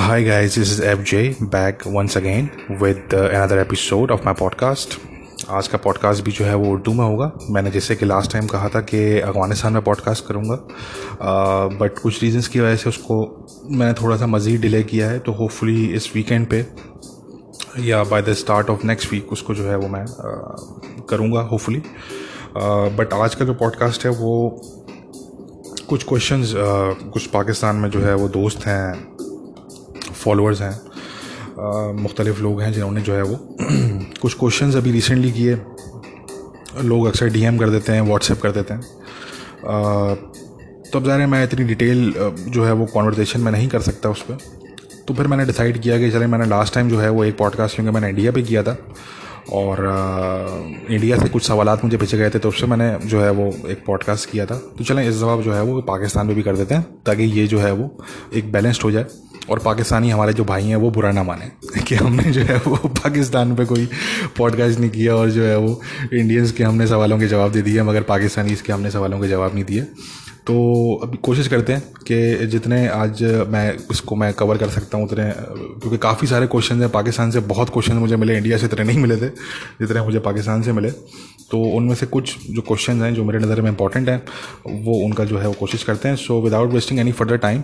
Hi guys, this is FJ back once again with uh, another episode of my podcast. आज का podcast भी जो है वो उर्दू में होगा। मैंने जैसे कि लास्ट टाइम कहा था कि अफ़गानिस्तान में पॉडकास्ट करूँगा। बट कुछ रीजंस की वजह से उसको मैंने थोड़ा सा मज़ीद डिले किया है तो होपफुली इस वीकेंड पे या by the start of next week उसको जो है वो मैं करूँगा होपफुली बट आज का जो पॉडकास्ट है वो कुछ क्वेश्चंस कुछ पाकिस्तान में जो है वो दोस्त हैं फॉलोअर्स हैं मुख्तलिफ़ लोग हैं जिन्होंने जो है वो कुछ क्वेश्चंस अभी रिसेंटली किए। लोग अक्सर डीएम कर देते हैं व्हाट्सएप कर देते हैं। तब ज़ाहिर है मैं इतनी डिटेल जो है वो कॉन्वर्जेसन में नहीं कर सकता उस पर तो फिर मैंने डिसाइड किया कि चले मैंने लास्ट टाइम जो है वो एक पॉडकास्ट क्योंकि मैंने इंडिया पे किया था और आ, इंडिया से कुछ सवाल मुझे पीछे गए थे तो उससे मैंने जो है वो एक पॉडकास्ट किया था। तो चलें इस जवाब जो है वो पाकिस्तान में भी कर देते हैं ताकि ये जो है वो एक बैलेंस्ड हो जाए। और पाकिस्तानी हमारे जो भाई हैं, वो बुरा ना माने। कि हमने जो है वो पाकिस्तान पे कोई पॉडकास्ट नहीं किया और जो है वो इंडियंस के हमने सवालों के जवाब दे दिए, मगर पाकिस्तानी इसके हमने सवालों के जवाब नहीं दिए। तो अभी कोशिश करते हैं कि जितने आज मैं उसको मैं कवर कर सकता हूँ उतने, क्योंकि काफ़ी सारे क्वेश्चन हैं। पाकिस्तान से बहुत क्वेश्चन मुझे मिले इंडिया से इतने नहीं मिले थे जितने मुझे पाकिस्तान से मिले। तो उनमें से कुछ जो क्वेश्चन हैं, जो मेरे नज़र में इंपॉर्टेंट हैं, वो उनका जो है वो कोशिश करते हैं। So without wasting any further time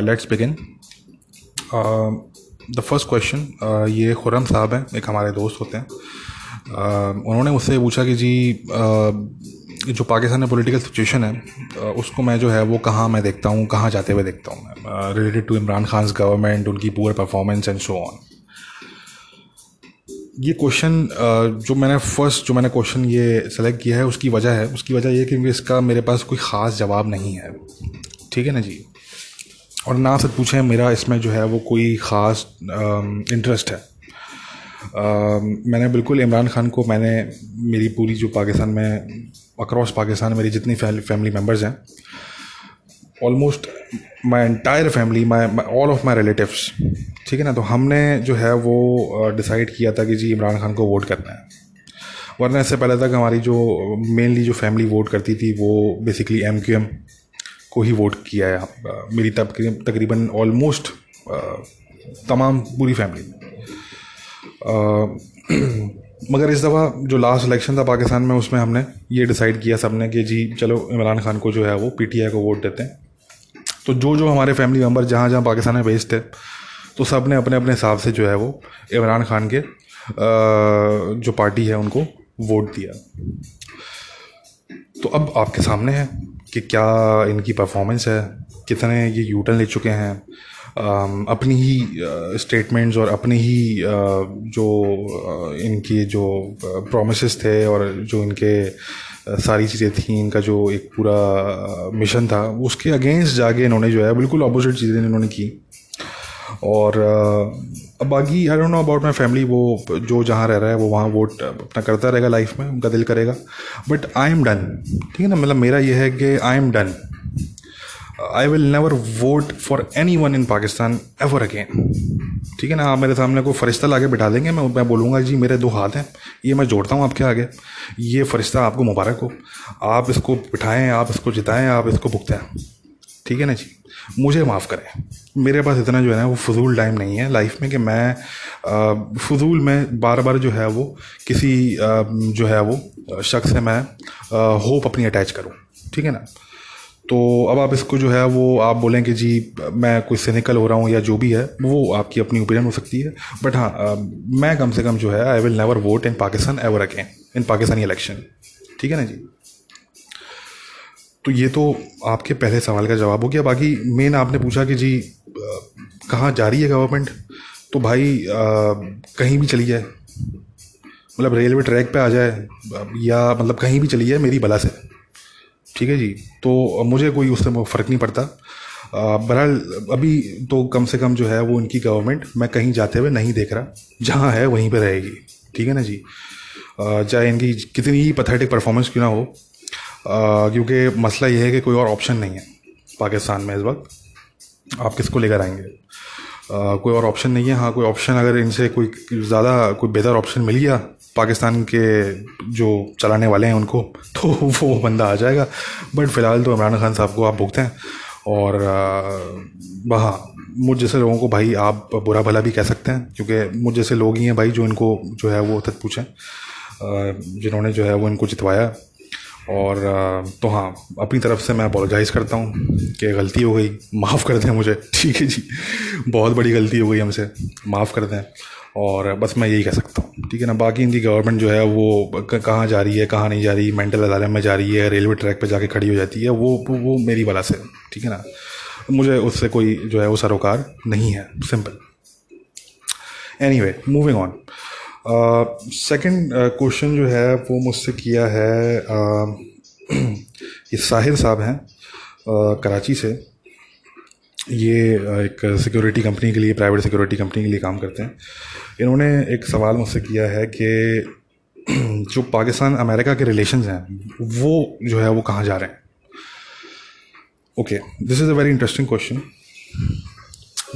let's begin the first question ये खुरम साहब हैं एक हमारे दोस्त होते हैं। uh, उन्होंने मुझसे पूछा कि जी uh, जो पाकिस्तान में पॉलिटिकल सिचुएशन है uh, उसको मैं जो है वो कहाँ मैं देखता हूँ कहाँ जाते हुए देखता हूँ related to Imran Khan government उनकी पूरे परफॉर्मेंस एंड सो ऑन ये क्वेश्चन जो मैंने फ़र्स्ट जो मैंने क्वेश्चन ये सेलेक्ट किया है उसकी वजह है उसकी वजह ये कि इसका मेरे पास कोई ख़ास जवाब नहीं है। ठीक है ना जी? और ना से पूछें मेरा इसमें जो है वो कोई ख़ास इंटरेस्ट है। आ, मैंने बिल्कुल इमरान खान को मैंने मेरी पूरी जो पाकिस्तान में अक्रॉस पाकिस्तान मेरी जितनी फैमिली मेंबर्स हैं almost my entire family my all of my relatives ठीक है ना? तो हमने जो है वो डिसाइड किया था कि जी इमरान खान को वोट करना है। वरना इससे पहले तक हमारी जो मेनली जो फैमिली वोट करती थी वो बेसिकली एम क्यू एम को ही वोट किया है मेरी तकरीबन ऑलमोस्ट तमाम पूरी फैमिली मगर इस दफ़ा जो लास्ट इलेक्शन था पाकिस्तान में, उसमें हमने ये डिसाइड किया सबने कि जी, चलो, इमरान खान को जो है वो पीटीआई को वोट देते हैं। तो जो जो हमारे फैमिली मेंबर जहाँ जहाँ पाकिस्तान में बेस्ड थे तो सबने अपने अपने हिसाब से जो है वो इमरान खान के जो पार्टी है, उनको वोट दिया। तो अब आपके सामने है। कि क्या इनकी परफॉर्मेंस है? कितने ये यूटर्न ले चुके हैं? अपनी ही स्टेटमेंट्स और अपनी ही जो इनकी जो प्रोमिस थे और जो इनके सारी चीज़ें थी, इनका जो एक पूरा मिशन था, उसके अगेंस्ट जाके इन्होंने जो है, बिल्कुल अपोजिट चीज़ें इन्होंने की। और बाकी I don't know about my family वो, जो जहाँ रह रहा है, वो वहाँ वोट अपना करता रहेगा लाइफ में, उनका दिल करेगा। बट आई एम डन ठीक है ना? मतलब मेरा ये है कि I am done I will never vote for anyone in Pakistan ever again ठीक है ना? आप मेरे सामने कोई फरिश्ता ला के बिठा देंगे, मैं मैं बोलूँगा, जी, मेरे दो हाथ हैं। ये मैं जोड़ता हूँ आपके आगे। ये फरिश्ता आपको मुबारक हो। आप इसको बिठाएँ, आप इसको जिताएँ, आप इसको भुगतें। ठीक है ना जी? मुझे माफ़ करें। मेरे पास इतना जो है ना, वो फजूल टाइम नहीं है लाइफ में कि मैं फजूल में बार बार जो है वो किसी जो है वो शख्स से मैं होप अपनी अटैच करूँ। ठीक है ना? तो अब आप इसको जो है वो, आप बोलें कि जी, मैं कोई सिनिकल हो रहा हूँ या जो भी है, वो आपकी अपनी ओपिनियन हो सकती है। बट हाँ मैं कम से कम जो है I will never vote in Pakistan ever again in Pakistani election ठीक है ना जी? तो ये तो आपके पहले सवाल का जवाब हो गया। बाकी मेन आपने पूछा कि जी कहाँ जा रही है गवर्नमेंट तो भाई आ, कहीं भी चली जाए। मतलब रेलवे ट्रैक पे आ जाए या मतलब कहीं भी चली जाए मेरी बला से। ठीक है जी? तो मुझे कोई उससे फ़र्क नहीं पड़ता। बहरहाल अभी तो कम से कम जो है वो इनकी गवर्नमेंट मैं कहीं जाते हुए नहीं देख रहा। जहाँ है वहीं पे रहेगी। ठीक है ना जी? चाहे इनकी कितनी ही पथेटिक परफॉर्मेंस क्यों ना हो क्योंकि मसला ये है कि कोई और ऑप्शन नहीं है पाकिस्तान में इस वक्त। आप किसको लेकर आएँगे? आ, कोई और ऑप्शन नहीं है। हाँ कोई ऑप्शन अगर इनसे कोई ज़्यादा कोई बेहतर ऑप्शन मिल गया पाकिस्तान के जो चलाने वाले हैं उनको तो वो बंदा आ जाएगा। बट फ़िलहाल तो इमरान खान साहब को आप भुगते हैं। और वहाँ मुझ जैसे लोगों को भाई आप बुरा भला भी कह सकते हैं क्योंकि मुझ जैसे लोग ही हैं भाई जो इनको जो है वो तक पूछें। जिन्होंने जो है वो इनको जितवाया। और तो हाँ अपनी तरफ़ से मैं अपोलोजाइज़ करता हूँ कि गलती हो गई। माफ़ कर दें मुझे। ठीक है जी। बहुत बड़ी गलती हो गई हमसे। माफ़ कर दें। और बस मैं यही कह सकता हूँ। ठीक है ना? बाकी इनकी गवर्नमेंट जो है, वो कहाँ जा रही है, कहाँ नहीं जा रही मेंटल अदालत में जा रही है रेलवे ट्रैक पे जाके खड़ी हो जाती है, वो वो मेरी वाला से। ठीक है ना? मुझे उससे कोई जो है, वो सरोकार नहीं है। Simple anyway moving on second question जो है वो मुझसे किया है uh, ये साहिर साहब हैं uh, कराची से। ये एक सिक्योरिटी कंपनी के लिए प्राइवेट सिक्योरिटी कंपनी के लिए काम करते हैं। इन्होंने एक सवाल मुझसे किया है कि जो पाकिस्तान अमेरिका के रिलेशंस हैं वो जो है वो कहाँ जा रहे हैं? Okay this is a very interesting question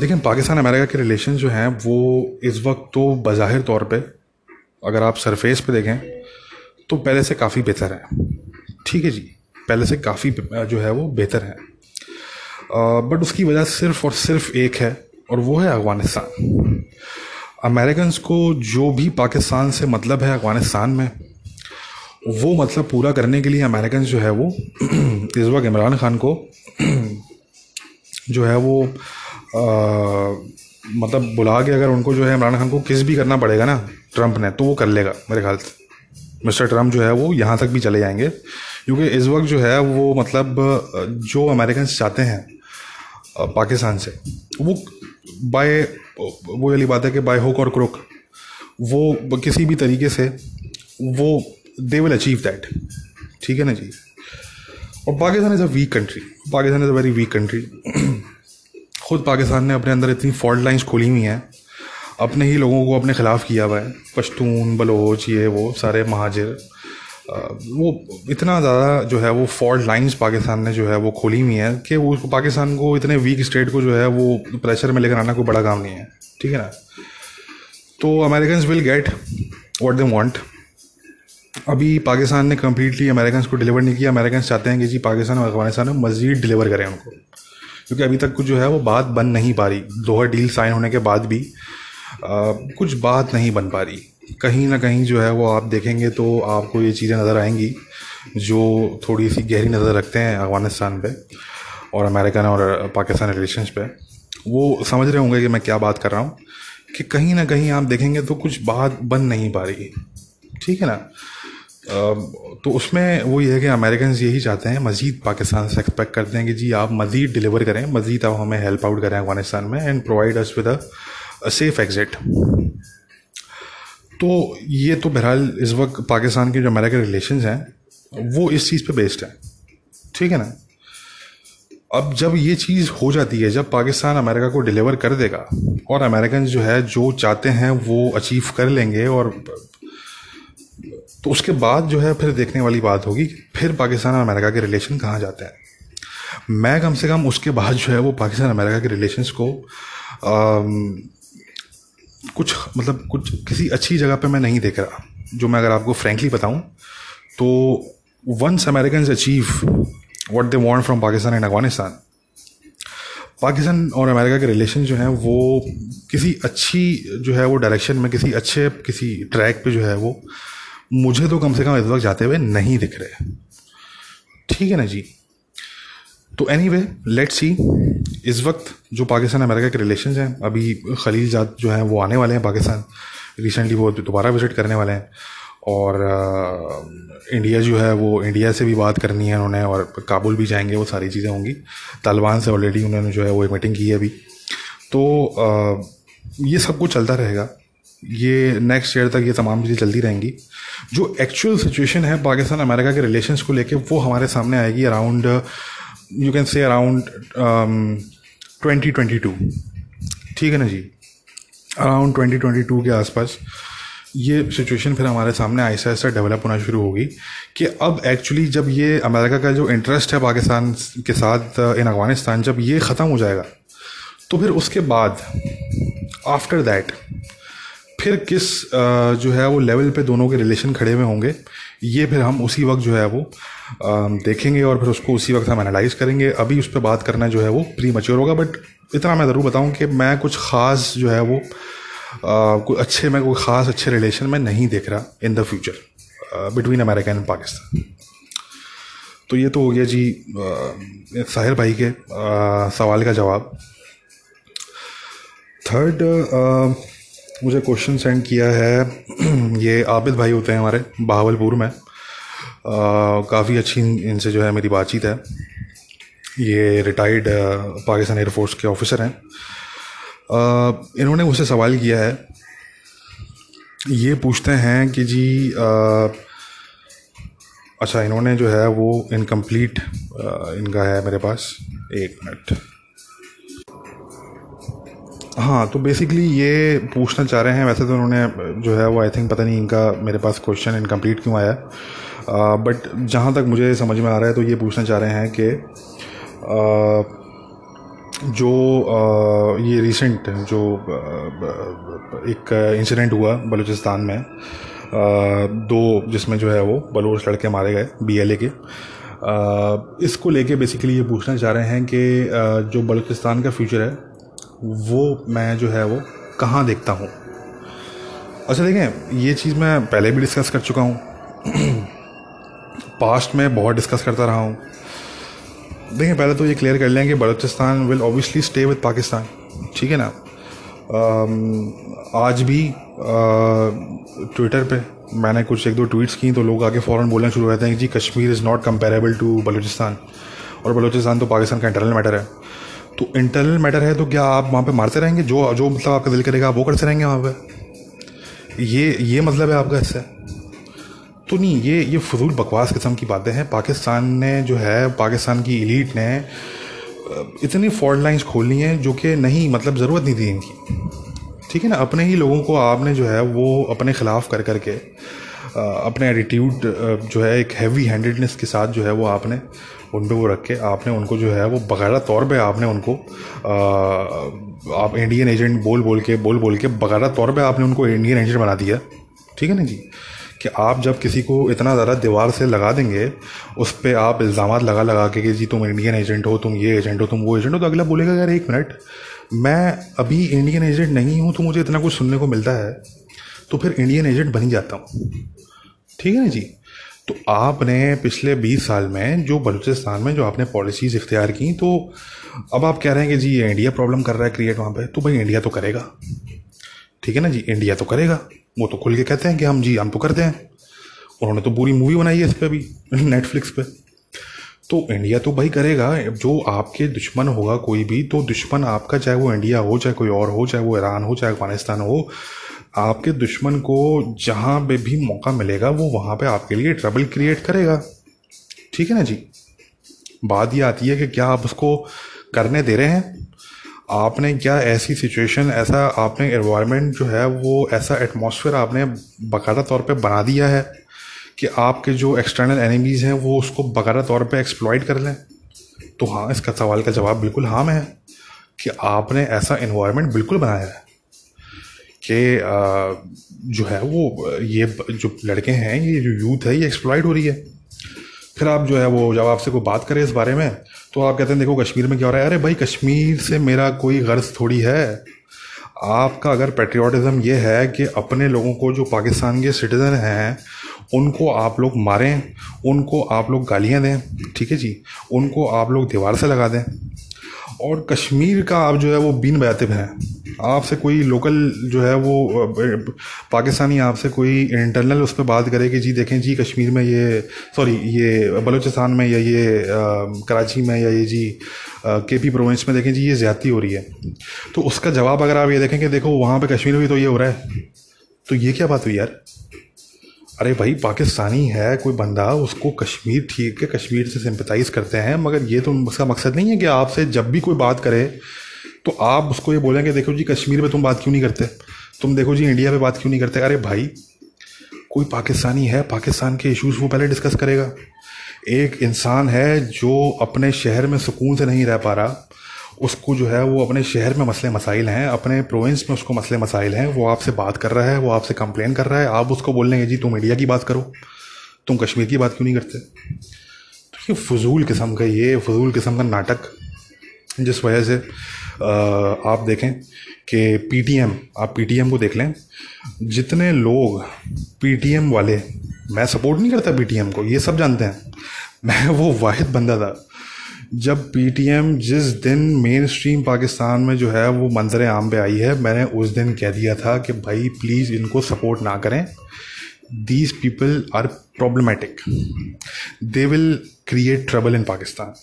देखिए पाकिस्तान अमेरिका के रिलेशन जो हैं वो इस वक्त तो बज़ाहिर तौर पे अगर आप सरफेस पे देखें तो पहले से काफ़ी बेहतर है। ठीक है जी? पहले से काफ़ी जो है वो बेहतर है। बट उसकी वजह सिर्फ़ और सिर्फ़ एक है और वो है अफ़गानिस्तान। अमेरिकन को जो भी पाकिस्तान से मतलब है अफ़गानिस्तान में वो मतलब पूरा करने के लिए अमेरिकन जो है वो इस वक्त इमरान खान को जो है वो आ, मतलब बुला के अगर उनको जो है इमरान खान को किस भी करना पड़ेगा ना, ट्रंप ने तो वो कर लेगा, मेरे ख्याल से। मिस्टर ट्रंप जो है वो यहाँ तक भी चले जाएँगे। क्योंकि इस वक्त जो है वो मतलब जो अमेरिकन चाहते हैं पाकिस्तान से, वो बाय, वो वाली बात है कि बाय होक और क्रोक, वो किसी भी तरीके से वो दे विल अचीव दैट ठीक है ना जी? और Pakistan is a weak country Pakistan is a very weak country खुद पाकिस्तान ने अपने अंदर इतनी फॉल्ट लाइंस खोली हुई हैं। अपने ही लोगों को अपने ख़िलाफ़ किया हुआ है। पश्तून, बलोच, ये, वो, सारे महाजिर। वो इतना ज़्यादा जो है वो फॉल्ट लाइंस पाकिस्तान ने जो है वो खोली हुई हैं कि वो पाकिस्तान को इतने वीक स्टेट को जो है वो प्रेशर में लेकर आना कोई बड़ा काम नहीं है। ठीक है ना? तो American will get what they want अभी पाकिस्तान ने कम्प्लीटली अमेरिकन को डिलीवर नहीं किया। अमेरिकन चाहते हैं कि जी पाकिस्तान और अफ़गानिस्तान में मज़ीद डिलीवर करें उनको। क्योंकि अभी तक कुछ जो है वो बात बन नहीं पा रही। दोहर डील साइन होने के बाद भी आ, कुछ बात नहीं बन पा रही। कहीं ना कहीं जो है वो आप देखेंगे तो आपको ये चीज़ें नज़र आएँगी जो थोड़ी सी गहरी नज़र रखते हैं अफ़गानिस्तान पे और अमेरिकन और पाकिस्तान रिलेशंस पे। वो समझ रहे होंगे कि मैं क्या बात कर रहा हूँ कि कहीं ना कहीं आप देखेंगे तो कुछ बात बन नहीं पा रही। ठीक है ना? तो उसमें वो ये है कि अमेरिकन यही चाहते हैं, मज़ीद पाकिस्तान से एक्सपेक्ट करते हैं कि जी आप मज़ीद डिलीवर करें, मज़ीद आप हमें हेल्प आउट करें अफ़गानिस्तान में and provide us with a safe exit तो ये तो बहरहाल इस वक्त पाकिस्तान के जो अमेरिका रिलेशन हैं, वो इस चीज़ पे बेस्ड है। ठीक है ना? अब जब ये चीज़ हो जाती है, जब पाकिस्तान अमेरिका को डिलीवर कर देगा और अमेरिकन जो है, जो चाहते हैं वो अचीव कर लेंगे और तो उसके बाद जो है फिर देखने वाली बात होगी फिर पाकिस्तान और अमेरिका के रिलेशन कहाँ जाते हैं। मैं कम से कम उसके बाद जो है वो पाकिस्तान अमेरिका के रिलेशंस को आ, कुछ मतलब कुछ किसी अच्छी जगह पे मैं नहीं देख रहा जो मैं अगर आपको फ्रेंकली बताऊँ तो once American achieve what they want from Pakistan and Afghanistan Pakistan और अमेरिका के रिलेशन जो हैं वो किसी अच्छी जो है वो डायरेक्शन में किसी अच्छे किसी ट्रैक पे जो है वो मुझे तो कम से कम इस वक्त जाते हुए नहीं दिख रहे। ठीक है ना जी? तो एनी वे लेट सी इस वक्त जो पाकिस्तान अमेरिका के रिलेशन हैं अभी खलील जात जो हैं वो आने वाले हैं पाकिस्तान। रिसेंटली वो दोबारा विज़िट करने वाले हैं। और आ, इंडिया जो है वो इंडिया से भी बात करनी है उन्होंने और काबुल भी जाएँगे वो सारी चीज़ें होंगी। तालिबान से ऑलरेडी उन्होंने जो है वो एक मीटिंग की है अभी। तो आ, ये सब कुछ चलता रहेगा। ये नेक्स्ट ईयर तक ये तमाम चीज़ें चलती रहेंगी। जो एक्चुअल सिचुएशन है पाकिस्तान अमेरिका के रिलेशंस को लेके वो हमारे सामने आएगी around you can say around twenty twenty two ठीक है ना जी? अराउंड ट्वेंटी ट्वेंटी टू के आसपास ये सिचुएशन फिर हमारे सामने ऐसा ऐसा डेवलप होना शुरू होगी कि अब एक्चुअली जब ये अमेरिका का जो इंटरेस्ट है पाकिस्तान के साथ इन uh, अफ़गानिस्तान जब ये ख़त्म हो जाएगा तो फिर उसके बाद आफ्टर दैट फिर किस जो है वो लेवल पे दोनों के रिलेशन खड़े हुए होंगे ये फिर हम उसी वक्त जो है वो देखेंगे और फिर उसको उसी वक्त हम एनालाइज करेंगे। अभी उस पर बात करना जो है वो प्री मच्योर होगा बट इतना मैं ज़रूर बताऊँ कि मैं कुछ ख़ास जो है वो कोई अच्छे मैं कोई ख़ास अच्छे रिलेशन में नहीं देख रहा in the future between America and Pakistan तो ये तो हो गया जी साहिर भाई के आ, सवाल का जवाब। थर्ड मुझे क्वेश्चन सेंड किया है। ये आबिद भाई होते हैं हमारे बहावलपुर में। काफ़ी अच्छी इनसे जो है मेरी बातचीत है। ये रिटायर्ड पाकिस्तान एयरफोर्स के ऑफिसर हैं। इन्होंने मुझसे सवाल किया है। ये पूछते हैं कि जी आ, अच्छा इन्होंने जो है वो इनकम्प्लीट इनका है मेरे पास। एक मिनट। हाँ तो बेसिकली ये पूछना चाह रहे हैं। वैसे तो उन्होंने जो है वो आई थिंक पता नहीं इनका मेरे पास क्वेश्चन इनकम्प्लीट क्यों आया। बट जहाँ तक मुझे समझ में आ रहा है तो ये पूछना चाह रहे हैं कि जो आ, ये रिसेंट जो एक इंसिडेंट हुआ बलूचिस्तान में दो जिसमें जो है वो बलोच लड़के मारे गए बीएलए के। इसको लेके बेसिकली ये पूछना चाह रहे हैं कि जो बलूचिस्तान का फ्यूचर है वो मैं जो है वो कहाँ देखता हूँ। अच्छा देखें, ये चीज़ मैं पहले भी डिस्कस कर चुका हूँ। पास्ट में बहुत डिस्कस करता रहा हूँ। देखें, पहले तो ये क्लियर कर लें कि Balochistan will obviously stay with Pakistan, ठीक है ना? आज भी ट्विटर पे मैंने कुछ एक दो ट्वीट्स की तो लोग आगे फ़ौरन बोलना शुरू रहते हैं कि जी, Kashmir is not comparable to Balochistan. और बलूचिस्तान तो पाकिस्तान का इंटरनल मैटर है। तो इंटरनल मैटर है तो क्या आप वहाँ पे मारते रहेंगे? जो जो मतलब आपका दिल करेगा, वो करते रहेंगे वहाँ पे? ये ये मतलब है आपका इससे? तो नहीं, ये ये फजूल बकवास किस्म की बातें हैं। पाकिस्तान ने जो है, पाकिस्तान की इलीट ने इतनी फॉल्ट लाइंस खोलनी है जो कि नहीं मतलब ज़रूरत नहीं थी इनकी। ठीक है ना? अपने ही लोगों को आपने जो है, वो अपने ख़िलाफ़ कर कर के अपने एटीट्यूड जो है, एक हैवी हैंडेडनेस के साथ जो है, वो आपने उन पर वो रख के आपने उनको जो है वो बकायदा तौर पे आपने उनको आ, आप इंडियन एजेंट बोल बोल के बोल बोल के बकायदा तौर पे आपने उनको इंडियन एजेंट बना दिया। ठीक है ना जी? कि आप जब किसी को इतना ज़्यादा दीवार से लगा देंगे उस पर आप इल्ज़ाम लगा लगा के कि जी तुम इंडियन एजेंट हो तुम ये एजेंट हो तुम वो एजेंट हो तो अगला बोलेगा यार एक मिनट मैं अभी इंडियन एजेंट नहीं हूँ तो मुझे इतना कुछ सुनने को मिलता है। तो फिर इंडियन एजेंट बन ही जाता हूँ। ठीक है ना जी? तो आपने पिछले बीस साल में जो बलूचिस्तान में जो आपने पॉलिसीज़ इख्तियार की तो अब आप कह रहे हैं कि जी, ये इंडिया प्रॉब्लम कर रहा है क्रिएट वहाँ पे तो भाई इंडिया तो करेगा। ठीक है ना जी? इंडिया तो करेगा। वो तो खुल के कहते हैं कि हम जी, हम तो करते हैं। उन्होंने तो पूरी मूवी बनाई है इस पर भी नेटफ्लिक्स पर तो इंडिया तो भाई करेगा। जो आपके दुश्मन होगा कोई भी तो दुश्मन आपका, चाहे वो इंडिया हो, चाहे कोई और हो, चाहे वो ईरान हो, चाहे अफ़गानिस्तान हो आपके दुश्मन को जहाँ पे भी मौका मिलेगा, वो वहाँ पे आपके लिए ट्रबल क्रिएट करेगा। ठीक है ना जी? बात ये आती है कि क्या आप उसको करने दे रहे हैं? आपने क्या ऐसी सिचुएशन ऐसा आपने एनवायरनमेंट जो है, वो ऐसा एटमॉस्फेयर आपने बाकायदा तौर पे बना दिया है कि आपके जो एक्सटर्नल एनिमीज़ हैं, वो उसको बकायदा तौर पे एक्सप्लॉइट कर लें? तो हाँ इसका सवाल का जवाब बिल्कुल हाँ में है कि आपने ऐसा इन्वायरमेंट बिल्कुल बनाया है। कि जो है वो, ये जो लड़के हैं, ये जो यूथ है, ये एक्सप्लॉइट हो रही है। फिर आप जो है वो, जब आपसे कोई बात करें इस बारे में तो आप कहते हैं, देखो, कश्मीर में क्या हो रहा है? अरे भाई, कश्मीर से मेरा कोई गर्ज थोड़ी है। आपका अगर पेट्रियाटिज़म ये है कि अपने लोगों को, जो पाकिस्तान के सिटीज़न हैं, उनको आप लोग मारें, उनको आप लोग गालियाँ दें, ठीक है जी? उनको आप लोग दीवार से लगा दें। और कश्मीर का आप जो है वो बीन बजाते हैं। आपसे कोई लोकल जो है वो पाकिस्तानी आपसे कोई इंटरनल उस पर बात करे कि जी देखें जी कश्मीर में ये सॉरी ये बलूचिस्तान में या ये कराची में या ये जी के पी प्रोविंस में देखें जी ये ज़्यादती हो रही है। तो उसका जवाब अगर आप ये देखें कि देखो वहाँ पे कश्मीर में तो ये हो रहा है। तो ये क्या बात हुई यार? अरे भाई, पाकिस्तानी है कोई बंदा, उसको कश्मीर ठीक है, कश्मीर से सिंपथाइज करते हैं, मगर ये तो उसका मकसद नहीं है कि आपसे जब भी कोई बात करे तो आप उसको ये बोलेंगे देखो जी, कश्मीर में तुम बात क्यों नहीं करते? तुम देखो जी इंडिया में बात क्यों नहीं करते? अरे भाई, कोई पाकिस्तानी है, पाकिस्तान के इश्यूज़ वो पहले डिस्कस करेगा। एक इंसान है जो अपने शहर में सुकून से नहीं रह पा रहा उसको जो है वो अपने शहर में मसले मसाइल हैं, अपने प्रोविंस में उसको मसले मसाइल हैं, वो आपसे बात कर रहा है, वो आपसे कंप्लेन कर रहा है, आप उसको बोल लेंगे जी, तुम इंडिया की बात करो, तुम कश्मीर की बात क्यों नहीं करते? तो ये फजूल किस्म का ये, फजूल किस्म का नाटक, जिस वजह से आप देखें कि पीटीएम आप पीटीएम को देख लें, जितने लोग पीटीएम वाले, मैं सपोर्ट नहीं करता पीटीएम को, ये सब जानते हैं। मैं वो वाहिद बंदा था जब पीटीएम जिस दिन मेन स्ट्रीम पाकिस्तान में जो है, वो मंजर आम पे आई है, मैंने उस दिन कह दिया था कि भाई प्लीज़ इनको सपोर्ट ना करें। These people are problematic they will create trouble in Pakistan.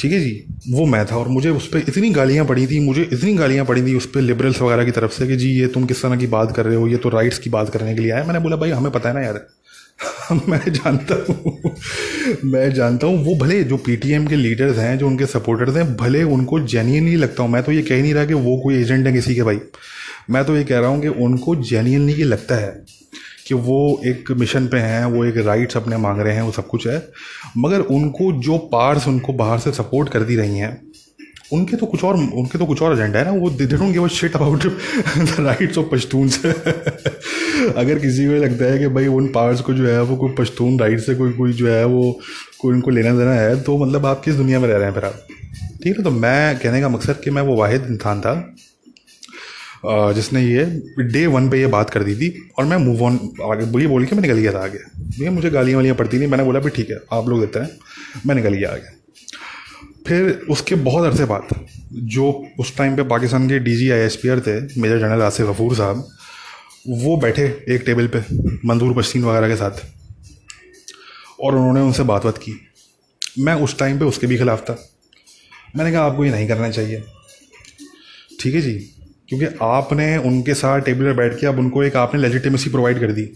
ठीक है जी? वो मैं था और मुझे उस पर इतनी गालियाँ पड़ी थी, मुझे इतनी गालियाँ पड़ी थी उस पर लिबरल्स वगैरह की तरफ़ से कि जी, ये तुम किस तरह की बात कर रहे हो, ये तो राइट्स की बात करने के लिए आया मैंने बोला, भाई, हमें पता है ना यार मैं जानता हूँ। मैं जानता हूँ, वो भले जो पीटीएम के लीडर्स हैं, जो उनके सपोर्टर्स हैं, भले उनको जेन्यनली लगता हूँ। मैं तो ये कह नहीं रहा कि वो कोई एजेंट है किसी के भाई। मैं तो ये कह रहा हूँ कि उनको जेन्यनली ये लगता है कि वो एक मिशन पे हैं, वो एक राइट्स अपने मांग रहे हैं, वो सब कुछ है। मगर उनको जो पार्स उनको बाहर से सपोर्ट कर दी रही हैं उनके तो कुछ और, उनके तो कुछ और एजेंडा है ना। वो don't give a shit about the rights of Pashtuns अगर किसी को लगता है कि भाई उन पार्ट्स को जो है, वो कोई पश्तून राइट से कोई कोई जो है, वो कोई उनको लेना देना है तो मतलब आप किस दुनिया में रह रहे हैं फिर आप? ठीक है तो मैं कहने का मकसद कि मैं वो वाहिद इंसान था जिसने ये डे वन पे ये बात कर दी थी, और मैं मूव ऑन आगे ये बोल के मैं निकल गया था आगे। भैया, मुझे गालियाँ वालियाँ पड़ती नहीं, मैंने बोला भी ठीक है, आप लोग देते हैं, मैं निकल गया आगे। फिर उसके बहुत अरसे बाद, जो उस टाइम पे पाकिस्तान के D G I S P R थे, मेजर जनरल आसिफ गफूर साहब, वो बैठे एक टेबल पे, मंजूर पश्तीन वगैरह के साथ। और उन्होंने उनसे बात बात की। मैं उस टाइम पे उसके भी ख़िलाफ़ था। मैंने कहा, आपको ये नहीं करना चाहिए। ठीक है जी? क्योंकि आपने उनके साथ टेबल पर बैठ के, अब उनको एक आपने लेजिटिमेसी प्रोवाइड कर दी।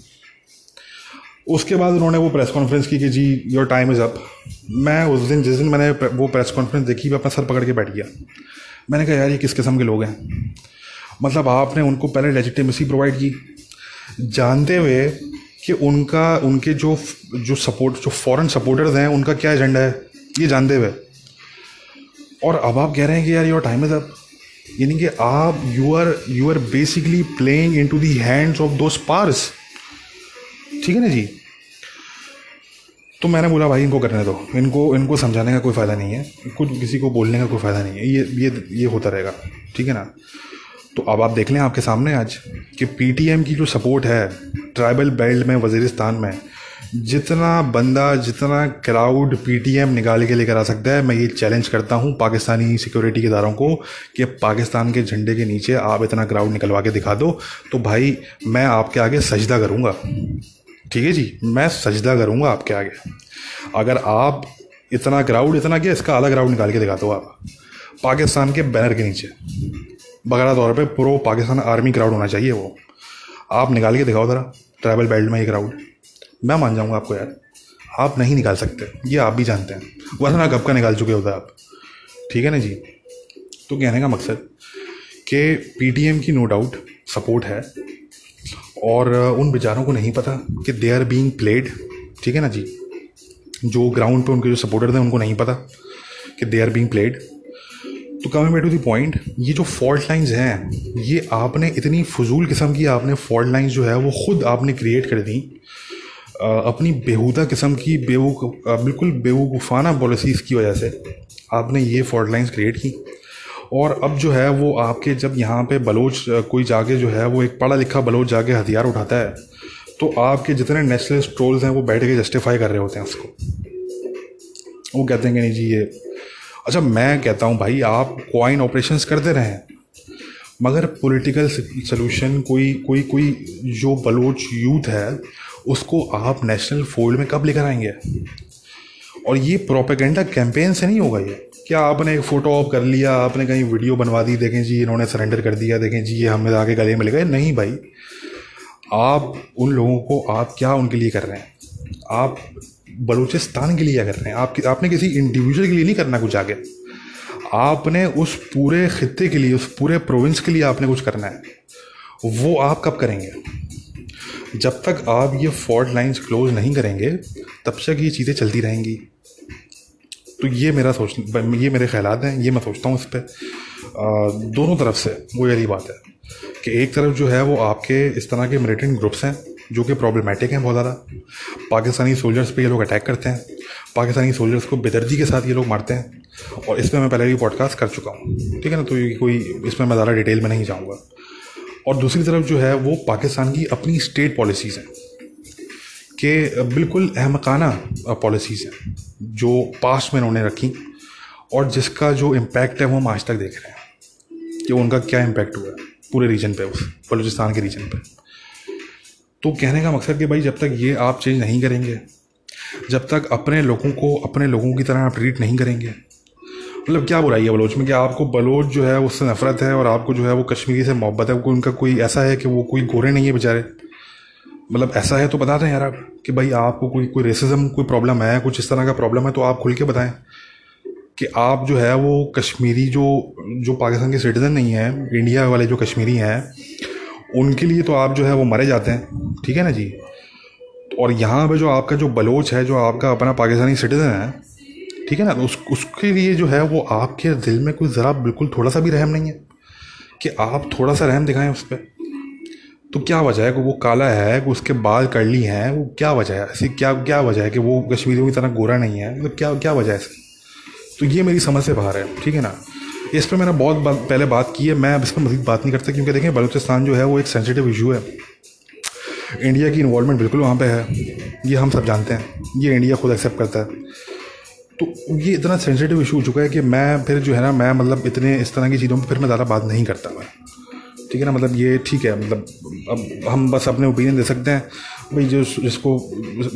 उसके बाद उन्होंने वो प्रेस कॉन्फ्रेंस की कि जी योर टाइम इज़ अप मैं उस दिन, जिस दिन मैंने वो प्रेस कॉन्फ्रेंस देखी, मैं अपना सर पकड़ के बैठ गया। मैंने कहा, यार, ये किस किस्म के लोग हैं? मतलब आपने उनको पहले लेजिटिमेसी प्रोवाइड की। जानते हुए कि उनका, उनके जो जो सपोर्ट जो फॉरेन सपोर्टर्स हैं, उनका क्या एजेंडा है, ये जानते हुए। और अब आप कह रहे हैं कि, यार योर टाइम इज़ अप यानी कि आप you are you are basically playing into the hands of two spars ठीक है ना जी? तो मैंने बोला, भाई, इनको करने दो। इनको इनको समझाने का कोई फ़ायदा नहीं है। कुछ किसी को बोलने का कोई फ़ायदा नहीं है। ये ये ये होता रहेगा। ठीक है ना? तो अब आप देख लें आपके सामने आज कि पीटीएम की जो सपोर्ट है ट्राइबल बेल्ट में वजीरिस्तान में, जितना बंदा, जितना क्राउड पीटीएम निकाल के लेकर आ सकता है, मैं ये चैलेंज करता हूँ पाकिस्तानी सिक्योरिटी के इदारों को कि पाकिस्तान के झंडे के नीचे आप इतना क्राउड निकलवा के दिखा दो। तो भाई, मैं आपके आगे सजदा करूँगा। ठीक है जी, मैं सजदा करूँगा आपके आगे। अगर आप इतना क्राउड इतना क्या, इसका आधा क्राउड निकाल के दिखा दो आप। पाकिस्तान के बैनर के नीचे। बगैर तौर पे प्रो पाकिस्तान आर्मी क्राउड होना चाहिए वो। आप निकाल के दिखाओ ज़रा ट्रैवल बेल्ट में ये क्राउड मैं मान जाऊँगा आपको यार, आप नहीं निकाल सकते, ये आप भी जानते हैं। वरना कब का निकाल चुके होते आप। ठीक है ना जी? तो कहने का मकसद कि पीटीएम की नो डाउट सपोर्ट है। और उन बेचारों को नहीं पता कि दे आर बींग प्लेड ठीक है ना जी? जो ग्राउंड पे उनके जो सपोर्टर थे उनको नहीं पता कि दे आर बींग प्लेड तो कमिंग टू दी पॉइंट ये जो फॉल्ट लाइंस हैं, ये आपने इतनी फजूल किस्म की आपने फॉल्ट लाइंस जो है, वो ख़ुद आपने क्रिएट कर दी अपनी बेहूदा किस्म की बेवकूफ़ बिल्कुल बेवकूफ़ाना पॉलिसीज़ की वजह से आपने ये फॉल्ट लाइंस क्रिएट की। और अब जो है वो आपके जब यहाँ पे बलोच कोई जाके जो है वो एक पढ़ा लिखा बलोच जाके हथियार उठाता है तो आपके जितने नेशनल ट्रोल्स हैं वो बैठ के जस्टिफाई कर रहे होते हैं उसको। वो कहते हैं कि नहीं जी ये अच्छा मैं कहता हूँ भाई, आप क्वाइन ऑपरेशन करते रहें मगर पॉलिटिकल सोल्यूशन कोई कोई कोई जो बलोच यूथ है, उसको आप नेशनल फोल्ड में कब लेकर आएँगे? और ये प्रोपेगेंडा कैंपेन से नहीं होगा ये? क्या आपने एक फ़ोटो ऑफ़ कर लिया, आपने कहीं वीडियो बनवा दी, देखें जी, इन्होंने सरेंडर कर दिया, देखें जी, ये हमें आगे गले मिल गए? नहीं भाई। आप उन लोगों को, आप क्या उनके लिए कर रहे हैं? आप बलूचिस्तान के लिए कर रहे हैं? आप आपने किसी इंडिविजुअल के लिए नहीं करना कुछ आगे। आपने उस पूरे खत्े के लिए, उस पूरे प्रोविंस के लिए आपने कुछ करना है। वो आप कब करेंगे? जब तक आप ये फॉल्ट लाइंस क्लोज नहीं करेंगे, तब तक ये चीज़ें चलती रहेंगी। तो ये मेरा सोच, ये मेरे ख्याल हैं, ये मैं सोचता हूँ इस पर दोनों तरफ़ से वो यही बात है कि एक तरफ़ जो है वो आपके इस तरह के मिलिटेंट ग्रुप्स हैं, जो कि प्रॉब्लमेटिक हैं बहुत ज़्यादा। पाकिस्तानी सोल्जर्स पे ये लोग अटैक करते हैं। पाकिस्तानी सोल्जर्स को बेदर्जी के साथ ये लोग मारते हैं। और इसमें मैं पहले भी पॉडकास्ट कर चुका हूँ, ठीक है ना? तो ये कोई इसमें मैं ज़्यादा डिटेल में नहीं जाऊँगा। और दूसरी तरफ़ जो है वो पाकिस्तान की अपनी स्टेट पॉलिसीज़ हैं। कि बिल्कुल अहमकाना पॉलिसीज़ हैं, जो पास्ट में उन्होंने रखी और जिसका जो इम्पैक्ट है, वो हम आज तक देख रहे हैं कि उनका क्या इम्पैक्ट हुआ है पूरे रीजन पे, उस बलूचिस्तान के रीजन पे। तो कहने का मकसद कि भाई, जब तक ये आप चेंज नहीं करेंगे, जब तक अपने लोगों को, अपने लोगों की तरह आप ट्रीट नहीं करेंगे मतलब क्या बुराई है बलोच में कि आपको बलोच जो है, उससे नफरत है और आपको जो है, वो कश्मीरी से मोहब्बत है उनका कोई ऐसा है कि वो कोई गोरे नहीं है बेचारे? मतलब ऐसा है तो बता दें यार आप, कि भाई आपको कोई कोई रेसिज्म कोई प्रॉब्लम है, कुछ इस तरह का प्रॉब्लम है तो आप खुल के बताएँ कि आप जो है वो कश्मीरी जो जो पाकिस्तान के सिटीज़न नहीं है इंडिया वाले जो कश्मीरी हैं, उनके लिए तो आप जो है वो मरे जाते हैं, ठीक है ना जी? और यहाँ पे जो आपका जो बलोच है, जो आपका अपना पाकिस्तानी सिटीज़न है, ठीक है ना तो उस, उसके लिए जो है वो आपके दिल में कोई ज़रा बिल्कुल थोड़ा सा भी रहम नहीं है, कि आप थोड़ा सा रहम दिखाएँ उस पर तो क्या वजह है कि वो काला है, कि उसके बाल करली हैं? वो क्या वजह है? ऐसी क्या क्या वजह है कि वो कश्मीरियों की तरह गोरा नहीं है? मतलब क्या क्या वजह है इसकी? तो ये मेरी समझ से बाहर है, ठीक है ना? इस पर मैंने बहुत बात पहले बात की है, मैं अब इस पर मजीद बात नहीं करता, क्योंकि देखें, बलूचिस्तान जो है, वो एक सेंसिटिव इशू है। इंडिया की इन्वॉलमेंट बिल्कुल वहाँ पे है, ये हम सब जानते हैं, ये इंडिया खुद एक्सेप्ट करता है। तो ये इतना सेंसिटिव इशू हो चुका है कि मैं फिर जो है ना, मैं मतलब इतने इस तरह की चीज़ों पर फिर मैं ज़्यादा बात नहीं करता, मैं। ठीक है ना? मतलब ये ठीक है मतलब अब हम बस अपने ओपिनियन दे सकते हैं। भाई जो जिसको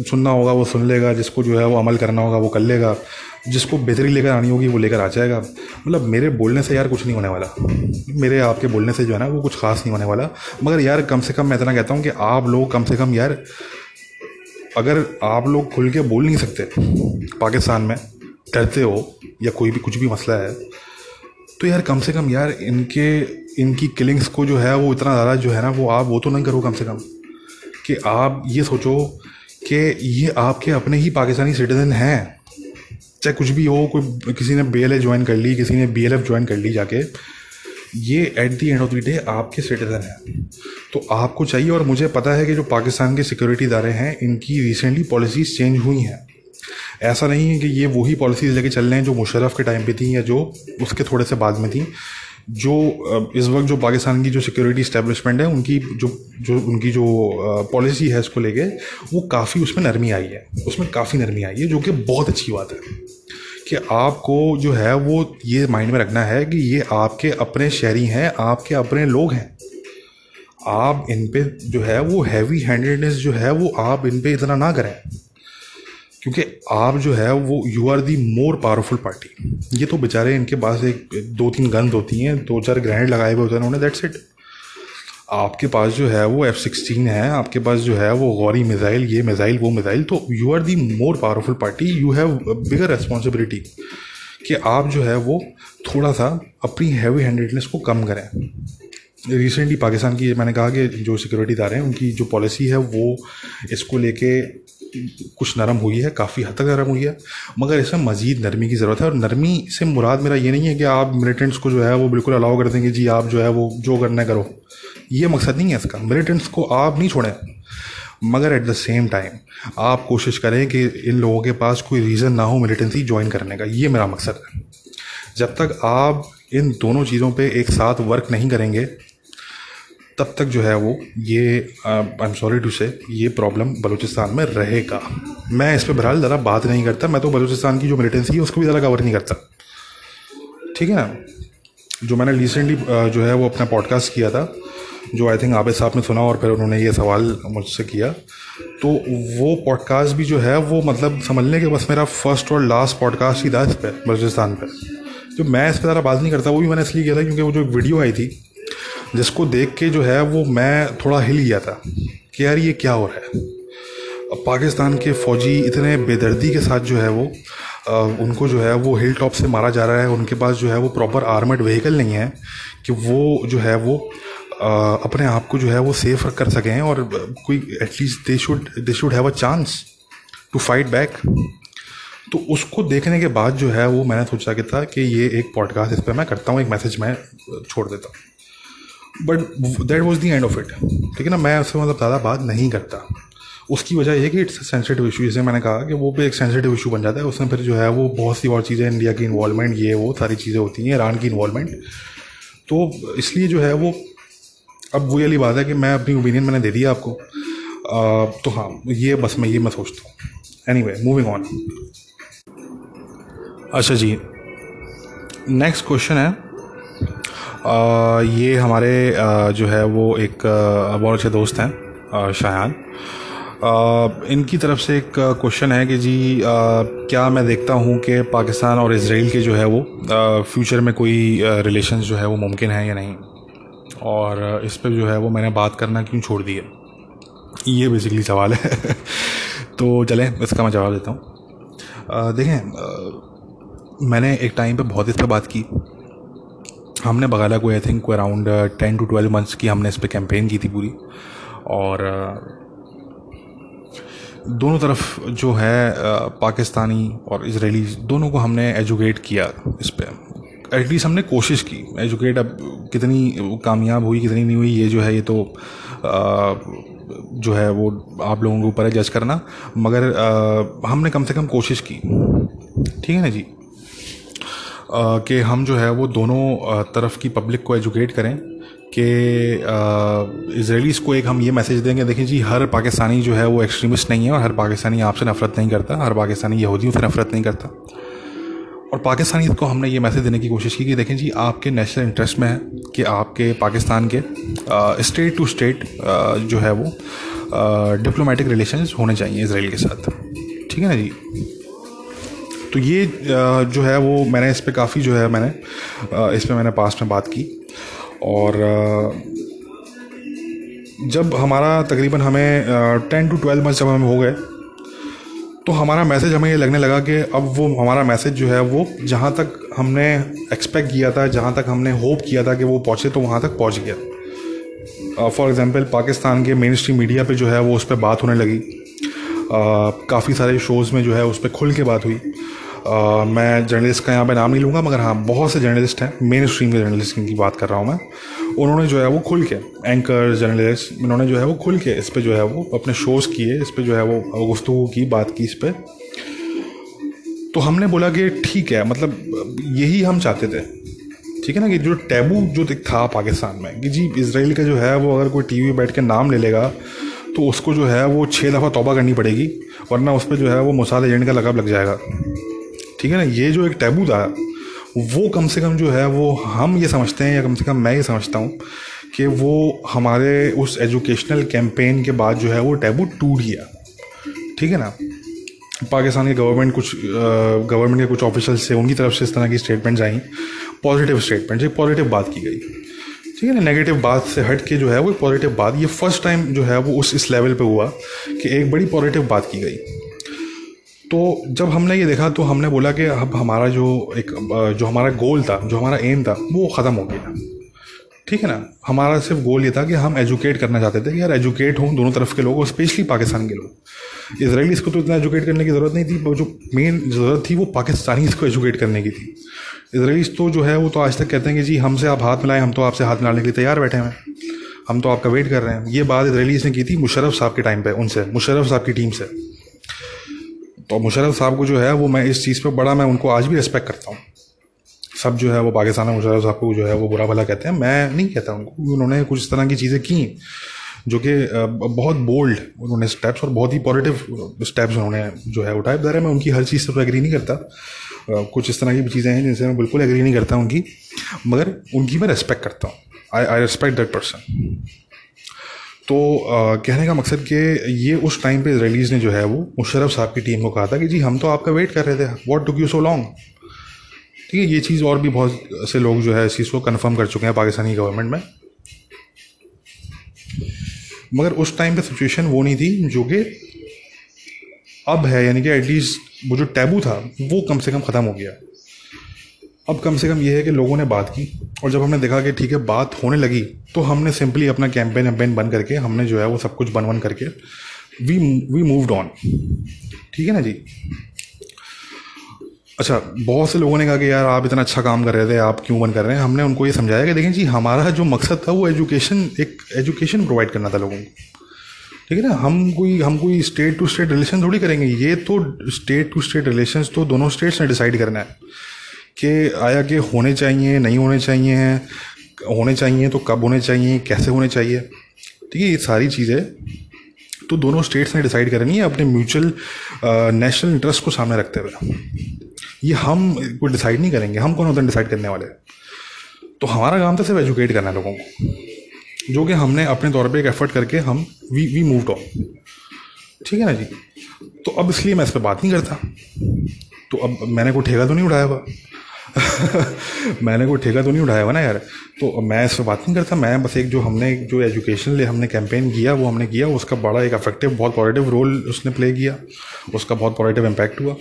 सुनना होगा वो सुन लेगा, जिसको जो है वो अमल करना होगा वो कर लेगा, जिसको बेहतरी लेकर आनी होगी वो लेकर आ जाएगा। मतलब मेरे बोलने से यार कुछ नहीं होने वाला। मेरे आपके बोलने से जो है ना वो कुछ खास नहीं होने वाला। मगर यार कम से कम मैं इतना कहता हूँ कि आप लोग कम से कम यार, अगर आप लोग खुल के बोल नहीं सकते, पाकिस्तान में डरते हो या कोई भी कुछ भी मसला है तो यार कम से कम यार इनके इनकी किलिंग्स को जो है, वो इतना ज़्यादा जो है ना, वो आप, वो तो नहीं करो कम से कम कि आप ये सोचो कि ये आपके अपने ही पाकिस्तानी सिटीज़न हैं। चाहे कुछ भी हो, कोई, किसी ने बी एल ज्वाइन कर ली, किसी ने बी एल एफ़ ज्वाइन कर ली जाके, ये at the end of the day आपके सिटीज़न हैं। तो आपको चाहिए, और मुझे पता है कि जो पाकिस्तान के सिक्योरिटी इदारे हैं, इनकी रिसेंटली पॉलिसीज़ चेंज हुई हैं। ऐसा नहीं है कि ये वही पॉलिसीज़ लेके चल रहे हैं जो मुशरफ के टाइम पे थी या जो उसके थोड़े से बाद में थी। जो इस वक्त जो पाकिस्तान की जो सिक्योरिटी इस्टेब्लिशमेंट है, उनकी जो जो, उनकी जो पॉलिसी है इसको लेके, वो काफ़ी उसमें नरमी आई है। उसमें काफ़ी नरमी आई है, जो कि बहुत अच्छी बात है कि आपको जो है वो ये माइंड में रखना है कि ये आपके अपने शहरी हैं, आपके अपने लोग हैं। आप इन पे जो है वो हैवी हैंडेडनेस जो है वो आप इन पे इतना ना करें। क्योंकि आप जो है वो you are the more powerful party ये तो बेचारे इनके पास एक, दो तीन गन्स होती हैं, दो चार ग्रैंड लगाए हुए होते हैं उन्होंने दैट्स इट आपके पास जो है वो एफ़ सिक्सटीन है, आपके पास जो है वो गौरी मिज़ाइल ये मिज़ाइल वो मिज़ाइल तो you are the more powerful party you have bigger responsibility कि आप जो है वो थोड़ा सा अपनी हैवी हैंडेडनेस को कम करें. रिसेंटली पाकिस्तान की मैंने कहा कि जो सिक्योरिटी दार हैं, उनकी जो पॉलिसी है वो इसको लेके कुछ नरम हुई है, काफ़ी हद तक नरम हुई है, मगर इसमें मज़ीद नरमी की ज़रूरत है और नरमी से मुराद मेरा ये नहीं है कि आप मिलिटेंट्स को जो है वो बिल्कुल अलाउ कर देंगे, जी आप जो है वो जो करना करो। ये मकसद नहीं है इसका। मिलिटेंट्स को आप नहीं छोड़ें, मगर एट द सेम टाइम आप कोशिश करें कि इन लोगों के पास कोई रीज़न ना हो मिलिटेंसी ज्वाइन करने का। ये मेरा मकसद है। जब तक आप इन दोनों चीज़ों पे एक साथ वर्क नहीं करेंगे तब तक जो है वो ये आई एम सॉरी टू से ये प्रॉब्लम बलूचिस्तान में रहेगा। मैं इस पर बहरहाल ज़रा बात नहीं करता, मैं तो बलूचिस्तान की जो मिलिटेंसी है उसको भी ज़रा कवर नहीं करता। ठीक है? ना जो मैंने रिसेंटली जो है वो अपना पॉडकास्ट किया था, जो आई थिंक आबिद साहब ने सुना और फिर उन्होंने ये सवाल मुझसे किया तो वो पॉडकास्ट भी जो है वो मतलब समझ लें कि बस मेरा फ़र्स्ट और लास्ट पॉडकास्ट ही था इस पर बलूचिस्तान पर जो मैं इस पर ज़रा बात नहीं करता, वो भी मैंने इसलिए किया था क्योंकि वो जो वीडियो आई थी जिसको देख के जो है वो मैं थोड़ा हिल गया था कि यार ये क्या हो रहा है। अब पाकिस्तान के फ़ौजी इतने बेदर्दी के साथ जो है वो उनको जो है वो हिल टॉप से मारा जा रहा है। उनके पास जो है वो प्रॉपर आर्मड व्हीकल नहीं है कि वो जो है वो अपने आप को जो है वो सेफ़ कर सकें और कोई at least they should they should have a chance to fight back तो उसको देखने के बाद जो है वो मैंने सोचा कि था कि ये एक पॉडकास्ट इस पर मैं करता हूँ, एक मैसेज मैं छोड़ देता हूँ। But that was the end of it ठीक है ना? मैं उससे मतलब ज़्यादा बात नहीं करता। उसकी वजह यह कि इट्स सेंसिटिव इशू जैसे मैंने कहा कि वो भी एक सेंसिटिव इशू बन जाता है। उसमें फिर जो है वो बहुत सी और चीज़ें इंडिया की इन्वॉलमेंट ये वो सारी चीज़ें होती हैं। ईरान की इन्वॉल्वमेंट तो इसलिए जो है वो अब वो वाली बात है कि मैं अपनी ओपिनियन मैंने दे दिया आपको। आ, तो हाँ ये बस मैं ये मैं सोचता हूँ। एनी वे मूविंग ऑन अच्छा जी। नेक्स्ट क्वेश्चन है। ये हमारे जो है वो एक बहुत अच्छे दोस्त हैं शायान। इनकी तरफ़ से एक क्वेश्चन है कि जी क्या मैं देखता हूँ कि पाकिस्तान और इसराइल के जो है वो फ्यूचर में कोई रिलेशंस जो है वो मुमकिन है या नहीं? और इस पर जो है वो मैंने बात करना क्यों छोड़ दिया? ये बेसिकली सवाल है। तो चलें, इसका मैं जवाब देता हूँ। देखें मैंने एक टाइम पे बहुत इस पर बात की। हमने बगाला कोई आई थिंक को around ten to twelve months की हमने इस पर कैंपेन की थी पूरी। और दोनों तरफ़ जो है पाकिस्तानी और इसराइली दोनों को हमने एजुकेट किया इस पर एटलीस्ट हमने कोशिश की। एजुकेट अब कितनी कामयाब हुई कितनी नहीं हुई ये जो है ये तो आ, जो है वो आप लोगों के ऊपर है जज करना। मगर आ, हमने कम से कम कोशिश की। ठीक है ना जी? कि हम जो है वो दोनों तरफ़ की पब्लिक को एजुकेट करें कि इसराइलीज़ को एक हम ये मैसेज देंगे, देखिए जी, हर पाकिस्तानी जो है वो एक्सट्रीमिस्ट नहीं है और हर पाकिस्तानी आपसे नफरत नहीं करता, हर पाकिस्तानी यहूदियों से नफरत नहीं करता। और पाकिस्तानी को हमने ये मैसेज देने की कोशिश की कि देखें जी, आपके नेशनल इंटरेस्ट में है कि आपके पाकिस्तान के स्टेट टू स्टेट जो है वो डिप्लोमेटिक रिलेशंस होने चाहिए इसराइल के साथ। ठीक है ना जी? तो ये जो है वो मैंने इस पर काफ़ी जो है मैंने इस पर मैंने पास्ट में बात की और जब हमारा तकरीबन हमें टेन टू ट्वेल्व मंथ जब हमें हो गए तो हमारा मैसेज हमें ये लगने लगा कि अब वो हमारा मैसेज जो है वो जहाँ तक हमने एक्सपेक्ट किया था, जहाँ तक हमने होप किया था कि वो पहुँचे तो वहाँ तक पहुँच गया। फॉर एग्ज़ाम्पल पाकिस्तान के मेन स्ट्रीम मीडिया पे जो है वो उस पर बात होने लगी। काफ़ी सारे शोज़ में जो है उस पर खुल के बात हुई। मैं जर्नलिस्ट का यहाँ पे नाम नहीं लूँगा, मगर हाँ बहुत से जर्नलिस्ट हैं, मेन स्ट्रीम के जर्नलिस्ट की बात कर रहा हूँ मैं। उन्होंने जो है वो खुल के एंकर जर्नलिस्ट उन्होंने जो है वो खुल के इस पर जो है वो अपने शोज़ किए, इस पर जो है वो गुफ्तु की, बात की इस पर तो हमने बोला कि ठीक है मतलब यही हम चाहते थे। ठीक है ना, कि जो टैबू जो था पाकिस्तान में, कि जी इसराइल का जो है वो अगर कोई टी टीवी बैठ के नाम ले लेगा तो उसको जो है वो छः दफ़ा तोबा करनी पड़ेगी, वरना उस पर जो है वो मुसाद एजेंट का लगाव लग जाएगा। ठीक है ना? ये जो एक टैबू था, वो कम से कम जो है, वो हम ये समझते हैं या कम से कम मैं ये समझता हूँ कि वो हमारे उस एजुकेशनल कैंपेन के बाद जो है, वो टैबू टूट गया। ठीक है ना? पाकिस्तान के गवर्नमेंट कुछ गवर्नमेंट के कुछ ऑफिसर्स से उनकी तरफ़ से इस तरह की स्टेटमेंट्स आई। पॉजिटिव स्टेटमेंट एक पॉजिटिव बात की गई। ठीक है ना? नेगेटिव बात से हट के जो है, वो पॉजिटिव बात, ये फ़र्स्ट टाइम जो है, वो उस, इस लेवल पे हुआ कि एक बड़ी पॉजिटिव बात की गई। तो जब हमने ये देखा तो हमने बोला कि अब हमारा जो एक, जो हमारा गोल था, जो हमारा एम था, वो ख़त्म हो गया। ठीक है ना? हमारा सिर्फ़ गोल ये था कि हम एजुकेट करना चाहते थे कि यार एजुकेट हों दोनों तरफ़ के लोग, और स्पेशली पाकिस्तान के लोग। इसराइलीज़ को तो इतना एजुकेट करने की ज़रूरत नहीं थी जो मेन ज़रूरत थी वो पाकिस्तानीज़ को एजुकेट करने की थी। इसराइलीज़ तो जो है, वो तो आज तक कहते हैं कि जी, हमसे आप हाथ मिलाएँ, हम तो आपसे हाथ मिलाने के लिए तैयार बैठे हैं। हम तो आपका वेट कर रहे हैं। ये बात इसराइलीज़ ने की थी मुशरफ साहब के टाइम पर उनसे मुशरफ साहब की टीम से। तो मुशरफ साहब को जो है, वो मैं इस चीज़ पे बड़ा, मैं उनको आज भी रिस्पेक्ट करता हूँ। सब जो है, वो पाकिस्तान में मुशरफ साहब को जो है, वो बुरा भला कहते हैं। मैं नहीं कहता उनको। उन्होंने कुछ इस तरह की चीज़ें की, जो कि बहुत बोल्ड उन्होंने स्टेप्स और बहुत ही पॉजिटिव स्टेप्स उन्होंने जो है उठाए। ज़रा मैं उनकी हर चीज़ से तो एग्री नहीं करता। कुछ इस तरह की चीज़ें हैं जिनसे मैं बिल्कुल एग्री नहीं करता उनकी। मगर उनकी मैं रिस्पेक्ट करता हूँ। I I respect that person तो आ, कहने का मकसद कि ये उस टाइम पे इसराइलीज़ ने जो है वो मुशरफ साहब की टीम को कहा था कि जी हम तो आपका वेट कर रहे थे what took you so long ठीक है ये चीज़ और भी बहुत से लोग जो है इस चीज़ को कन्फर्म कर चुके हैं पाकिस्तानी गवर्नमेंट में। मगर उस टाइम पे सिचुएशन वो नहीं थी जो कि अब है यानी कि एटलीस्ट वो जो टैबू था वो कम से कम ख़त्म हो गया। अब कम से कम ये है कि लोगों ने बात की और जब हमने देखा कि ठीक है, बात होने लगी तो हमने सिंपली अपना कैंपेन वैम्पेन बंद करके हमने जो है वो सब कुछ बन वन करके वी वी मूव्ड ऑन ठीक है ना जी? अच्छा बहुत से लोगों ने कहा कि यार आप इतना अच्छा काम कर रहे थे, आप क्यों बंद कर रहे हैं? हमने उनको ये समझाया कि देखें जी, हमारा जो मकसद था वो एजुकेशन एक एजुकेशन प्रोवाइड करना था लोगों को। ठीक है ना? हम कोई हम कोई स्टेट टू स्टेट रिलेशन थोड़ी करेंगे। ये तो स्टेट टू स्टेट रिलेशन तो दोनों स्टेट्स ने डिसाइड करना है। कि आया कि होने चाहिए, नहीं होने चाहिए हैं होने चाहिए तो कब होने चाहिए, कैसे होने चाहिए? ठीक है ये सारी चीज़ें तो दोनों स्टेट्स ने डिसाइड करनी है अपने म्यूचुअल नेशनल इंटरेस्ट को सामने रखते हुए। ये हम कोई डिसाइड नहीं करेंगे, हम कौन होते हैं डिसाइड करने वाले? तो हमारा काम था सिर्फ़ एजुकेट करना है लोगों को, जो कि हमने अपने तौर पे एक एफर्ट करके हम वी वी मूव ऑन ठीक है ना जी? तो अब इसलिए मैं इस पर बात नहीं करता। तो अब मैंने कोई ठेका तो नहीं उठाया हुआ? मैंने कोई ठेका तो नहीं उठाया हुआ ना यार। तो मैं इस पर बात नहीं करता, मैं बस एक जो हमने, जो एजुकेशन ले हमने कैंपेन किया, वो हमने किया, उसका बड़ा एक अफेक्टिव बहुत पॉजिटिव रोल उसने प्ले किया, उसका बहुत पॉजिटिव इम्पैक्ट हुआ।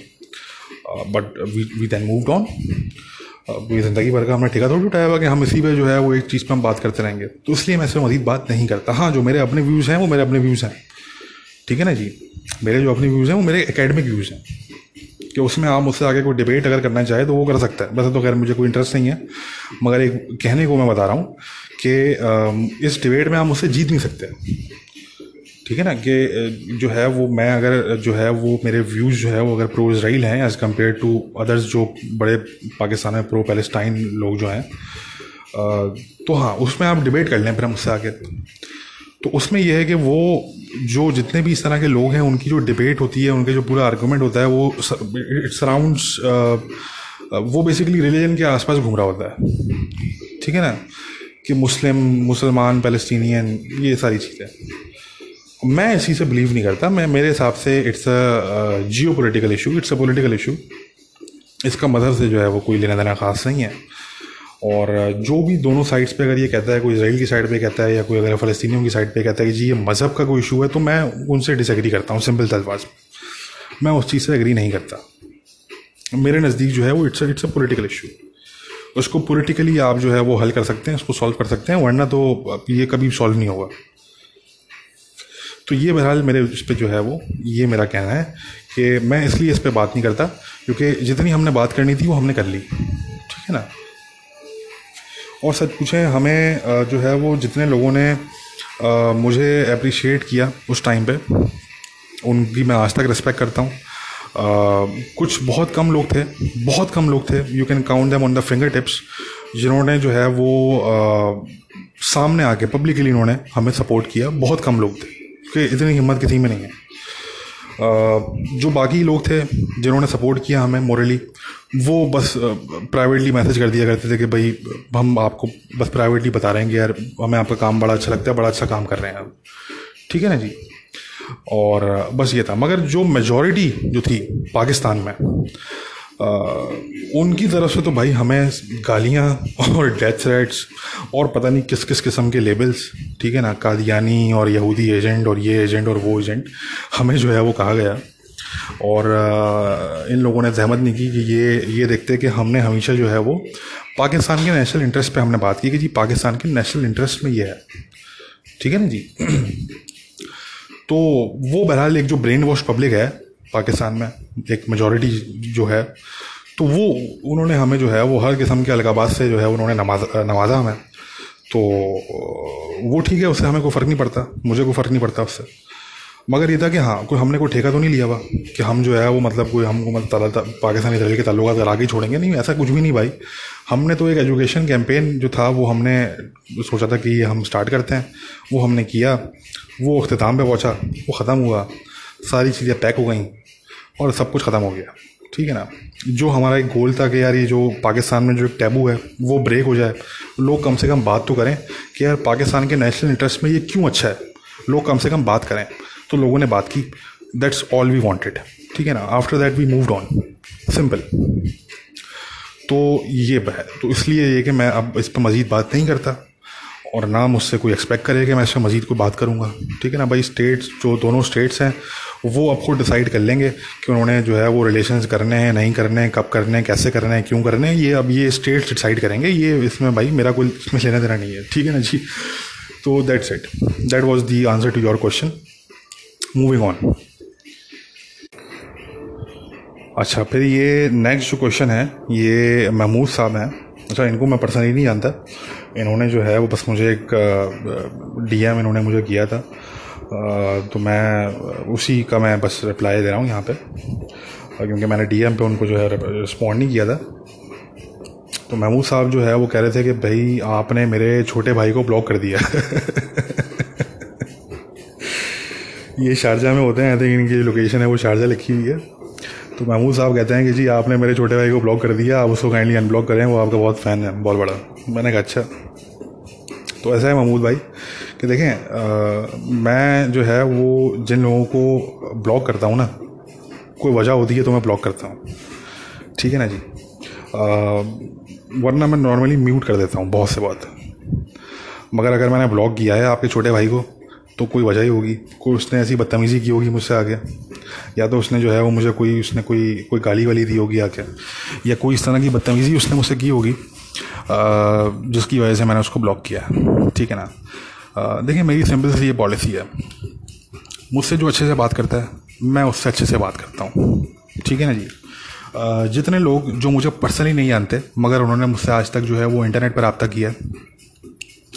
But we we then move on पूरी ज़िंदगी भर का हमने ठेका थोड़ी उठाया हुआ कि हम इसी पे जो है वो एक चीज़ पर हम बात करते रहेंगे। तो इसलिए मैं इस पर मजीद बात नहीं करता। हाँ जो मेरे अपने व्यूज़ हैं, वो मेरे अपने व्यूज़ हैं। ठीक है ना जी? मेरे जो अपने व्यूज़ हैं, वो मेरे एकेडमिक व्यूज़ हैं। कि उसमें आप मुझसे आगे कोई डिबेट अगर करना चाहे तो वो कर सकता है। वैसे तो खैर मुझे कोई इंटरेस्ट नहीं है, मगर एक कहने को मैं बता रहा हूँ कि इस डिबेट में आप मुझसे जीत नहीं सकते। ठीक है ना? कि जो है वो मैं अगर, जो है वो मेरे व्यूज़ जो है वो अगर प्रो इसराइल हैं एज़ कंपेयर टू अदर्स जो बड़े पाकिस्तान में प्रो पैलेस्टाइन लोग जो हैं तो हाँ उसमें आप डिबेट कर लें फिर मुझसे आगे। तो उसमें यह है कि वो जो जितने भी इस तरह के लोग हैं, उनकी जो डिबेट होती है, उनके जो पूरा आर्गूमेंट होता है, वो इट्स अराउंड वो बेसिकली रिलीजन के आसपास घूम रहा होता है। ठीक है ना? कि मुस्लिम, मुसलमान पैलेस्टीनियन ये सारी चीज़ें। मैं इसी से बिलीव नहीं करता। मैं, मेरे हिसाब से it's a geopolitical issue it's a political issue इसका मदद से जो है वो कोई लेना देना ख़ास नहीं है। और जो भी दोनों साइड्स पे अगर ये कहता है, कोई इसराइल की साइड पे कहता है या कोई अगर फ़लस्तीनियों की साइड पे कहता है कि जी, ये मज़हब का कोई इशू है तो मैं उनसे डिसएग्री करता हूँ सिंपल तल्फाज मैं उस चीज़ से एग्री नहीं करता। मेरे नज़दीक जो है वो it's it's a political issue उसको पोलिटिकली आप जो है वो हल कर सकते हैं, उसको सॉल्व कर सकते हैं, वरना तो ये कभी सॉल्व नहीं होगा। तो ये बहरहाल मेरे उस पर जो है वो, ये मेरा कहना है कि मैं इसलिए इस पर बात नहीं करता, क्योंकि जितनी हमने बात करनी थी वो हमने कर ली। ठीक है ना? और सच पूछें, हमें जो है वो जितने लोगों ने मुझे अप्रिशिएट किया उस टाइम पे, उनकी मैं आज तक रिस्पेक्ट करता हूँ। कुछ बहुत कम लोग थे, बहुत कम लोग थे। You can count them on the finger tips जिन्होंने जो है वो सामने आके पब्लिकली इन्होंने हमें सपोर्ट किया, बहुत कम लोग थे। क्योंकि इतनी हिम्मत किसी में नहीं है। जो बाकी लोग थे, जिन्होंने सपोर्ट किया हमें मोरली वो बस प्राइवेटली मैसेज कर दिया करते थे कि भाई, हम आपको बस प्राइवेटली बता रहे हैं कि यार, हमें आपका काम बड़ा अच्छा लगता है, बड़ा अच्छा काम कर रहे हैं आप। ठीक है ना जी? और, बस ये था। मगर जो मेजॉरिटी जो थी, पाकिस्तान में उनकी तरफ़ से तो भाई हमें गालियाँ और डेथ थ्रेट्स और पता नहीं किस किस किस्म के लेबल्स ठीक है ना, कादियानी और यहूदी एजेंट और ये एजेंट और वो एजेंट हमें जो है वो कहा गया। और इन लोगों ने जहमत नहीं की कि ये ये देखते कि हमने हमेशा जो है वो पाकिस्तान के नेशनल इंटरेस्ट पे हमने बात की कि जी पाकिस्तान के नेशनल इंटरेस्ट में ये है। ठीक है ना जी? तो वो बहरहाल एक जो ब्रेन वॉश पब्लिक है पाकिस्तान में एक मेजॉरिटी जो है तो वो उन्होंने हमें जो है, वो हर किस्म के अलगाबाद से जो है, उन्होंने नवाज़ नवाजा हमें। तो वो ठीक है, उससे हमें कोई फ़र्क नहीं पड़ता। मुझे कोई फ़र्क नहीं पड़ता उससे। मगर ये था कि हाँ कोई हमने कोई ठेका तो नहीं लिया हुआ कि हम जो है, वो मतलब कोई हमको मतलब पाकिस्तानी इसराइल के ताल्लुक अगर आगे छोड़ेंगे। नहीं, ऐसा कुछ भी नहीं भाई। हमने तो एक एजुकेशन कैंपेन जो था, वो हमने सोचा था कि हम स्टार्ट करते हैं। वो हमने किया, वो अख्ताम पे पहुँचा, वो ख़त्म हुआ। सारी चीज़ें पैक हो गई और सब कुछ ख़त्म हो गया। ठीक है ना? जो हमारा एक गोल था कि यार ये जो पाकिस्तान में जो एक टैबू है, वो ब्रेक हो जाए। लोग कम से कम बात तो करें कि यार पाकिस्तान के नेशनल इंटरेस्ट में ये क्यों अच्छा है? लोग कम से कम बात करें। तो लोगों ने बात की दैट्स ऑल वी वॉन्टेड ठीक है ना? After that we moved on simple तो ये है तो इसलिए ये कि मैं अब इस पर मज़ीद बात नहीं करता और ना मुझसे कोई एक्सपेक्ट करे कि मैं इस पर मज़ीद कोई बात करूँगा। ठीक है ना भाई? स्टेट्स जो दोनों स्टेट्स हैं वो अब खुद डिसाइड कर लेंगे कि उन्होंने जो है वो रिलेशन करने हैं, नहीं करने हैं, कब करने हैं, कैसे करने हैं, क्यों करने हैं, ये अब ये स्टेट्स डिसाइड करेंगे, ये इसमें भाई मेरा कोई इसमें लेना देना नहीं है, ठीक है ना जी? तो that's it that was the answer to your question moving on अच्छा फिर ये नेक्स्ट जो क्वेश्चन है, ये महमूद साहब हैं। अच्छा इनको मैं पर्सनली नहीं जानता। इन्होंने जो है वो बस मुझे एक डीएम इन्होंने मुझे किया था। तो मैं उसी का मैं बस रिप्लाई दे रहा हूँ यहाँ पे। क्योंकि मैंने डीएम पे उनको जो है रिस्पॉन्ड नहीं किया था। तो महमूद साहब जो है वो कह रहे थे कि भाई आपने मेरे छोटे भाई को ब्लॉक कर दिया। ये शारजा में होते हैं आई थिंक इनकी लोकेशन है, वो शारजा लिखी हुई है। तो महमूद साहब कहते हैं कि जी, आपने मेरे छोटे भाई को ब्लॉक कर दिया, आप उसको काइंडली अनब्लॉक करें, वो आपका बहुत फ़ैन है, बहुत बड़ा। मैंने कहा अच्छा। तो ऐसा है महमूद भाई। कि देखें आ, मैं जो है वो जिन लोगों को ब्लॉक करता हूँ ना कोई वजह होती है तो मैं ब्लॉक करता हूँ। ठीक है ना जी? आ, वरना मैं नॉर्मली म्यूट कर देता हूँ बहुत से बहुत मगर अगर मैंने ब्लॉक किया है आपके छोटे भाई को तो कोई वजह ही होगी। कोई उसने ऐसी बदतमीज़ी की होगी मुझसे आगे? या तो उसने जो है वो मुझे कोई उसने कोई कोई गाली वाली दी होगी आके? या कोई इस तरह की बदतमीज़ी उसने मुझसे की होगी जिसकी वजह से मैंने उसको ब्लॉक किया ठीक है ना? देखिए, मेरी सिंपल सी ये पॉलिसी है। मुझसे जो अच्छे से बात करता है, मैं उससे अच्छे से बात करता हूँ। ठीक है ना जी? जितने लोग जो मुझे पर्सनली नहीं जानते, मगर उन्होंने मुझसे आज तक जो है वो इंटरनेट पर रबता किया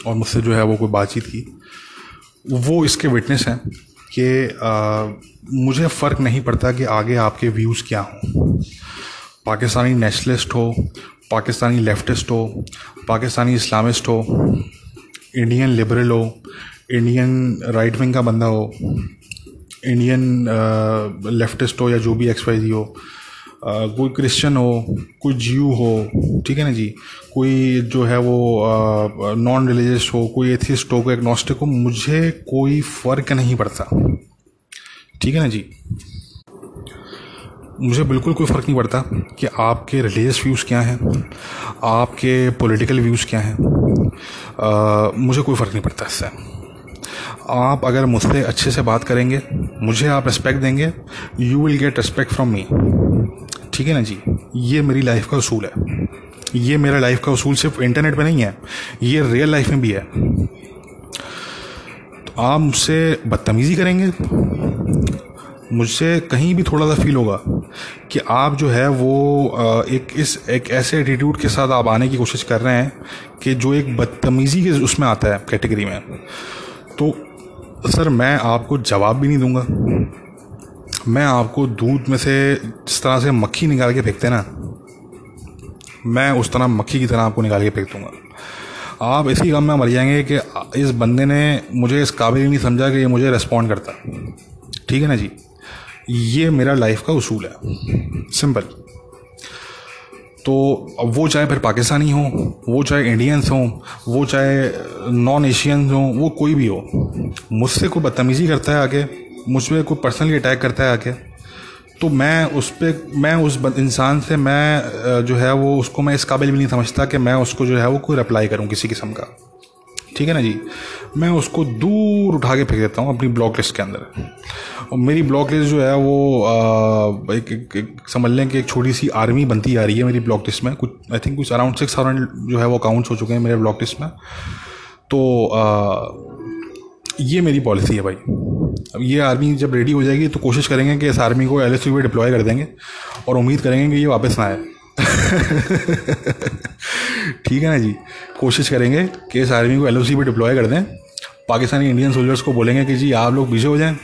और मुझसे जो है वो कोई बातचीत की, वो इसके विटनेस हैं कि मुझे फ़र्क नहीं पड़ता कि आगे आपके व्यूज़ क्या हों। पाकिस्तानी नेशनलिस्ट हो, पाकिस्तानी लेफ्टिस्ट हो, पाकिस्तानी इस्लामिस्ट हो इंडियन लिबरल हो इंडियन राइट विंग का बंदा हो इंडियन लेफ्टिस्ट हो या जो भी एक्स वाई जी हो कोई क्रिश्चियन हो, कोई जीव हो, ठीक है ना जी? कोई जो है वो नॉन रिलीजियस हो, कोई एथिस्ट हो, कोई एग्नोस्टिक हो, मुझे कोई फ़र्क नहीं पड़ता, ठीक है ना जी? मुझे बिल्कुल कोई फ़र्क नहीं पड़ता कि आपके रिलीजियस व्यूज़ क्या हैं, आपके पॉलिटिकल व्यूज़ क्या हैं। मुझे कोई फ़र्क नहीं पड़ता इससे। आप अगर मुझसे अच्छे से बात करेंगे, मुझे आप रिस्पेक्ट देंगे you will get respect from me ठीक है ना जी? ये मेरी लाइफ का असूल है। ये मेरा लाइफ का असूल सिर्फ़ इंटरनेट पे नहीं है, ये रियल लाइफ में भी है। तो आप मुझसे बदतमीज़ी करेंगे, मुझसे कहीं भी थोड़ा सा फील होगा कि आप जो है वो एक इस, एक ऐसे एटीट्यूड के साथ आप आने की कोशिश कर रहे हैं कि जो एक बदतमीज़ी के उसमें आता है कैटेगरी में। तो सर, मैं आपको जवाब भी नहीं दूँगा। मैं आपको दूध में से जिस तरह से मक्खी निकाल के फेंकते ना, मैं उस तरह मक्खी की तरह आपको निकाल के फेंक दूँगा। आप इसी गम में मर जाएँगे कि इस बंदे ने मुझे इस काबिल नहीं समझा कि ये मुझे रिस्पॉन्ड करता ठीक है ना जी? ये मेरा लाइफ का उसूल है। सिंपल तो वो चाहे फिर पाकिस्तानी हो, वो चाहे इंडियंस हों, वो चाहे नॉन एशियंस हों, वो कोई भी हो, मुझसे कोई बदतमीज़ी करता है आगे, मुझ पर कोई पर्सनली अटैक करता है आके तो मैं उस पर मैं उस इंसान से मैं जो है वो उसको मैं इस काबिल भी नहीं समझता कि मैं उसको जो है वो कोई रिप्लाई करूँ किसी किस्म का। ठीक है ना जी? मैं उसको दूर उठा के फेंक देता हूँ अपनी ब्लॉक लिस्ट के अंदर। और मेरी ब्लॉक लिस्ट जो है वो आ, एक, एक, एक समझ लें कि एक छोटी सी आर्मी बनती आ रही है मेरी ब्लॉक लिस्ट में। कुछ आई थिंक कुछ अराउंड सिक्स थाउज़ेंड जो है वो अकाउंट्स हो चुके हैं मेरे ब्लॉक लिस्ट में। तो आ, ये मेरी पॉलिसी है भाई। अब ये आर्मी जब रेडी हो जाएगी तो कोशिश करेंगे कि इस आर्मी को एल में डिप्लॉय कर देंगे और उम्मीद करेंगे कि ये वापस ना आए। ठीक है ना जी। कोशिश करेंगे कि इस आर्मी को एल पे डिप्लॉय कर दें। पाकिस्तानी इंडियन सोल्जर्स को बोलेंगे कि जी, आप लोग पीछे हो जाएँ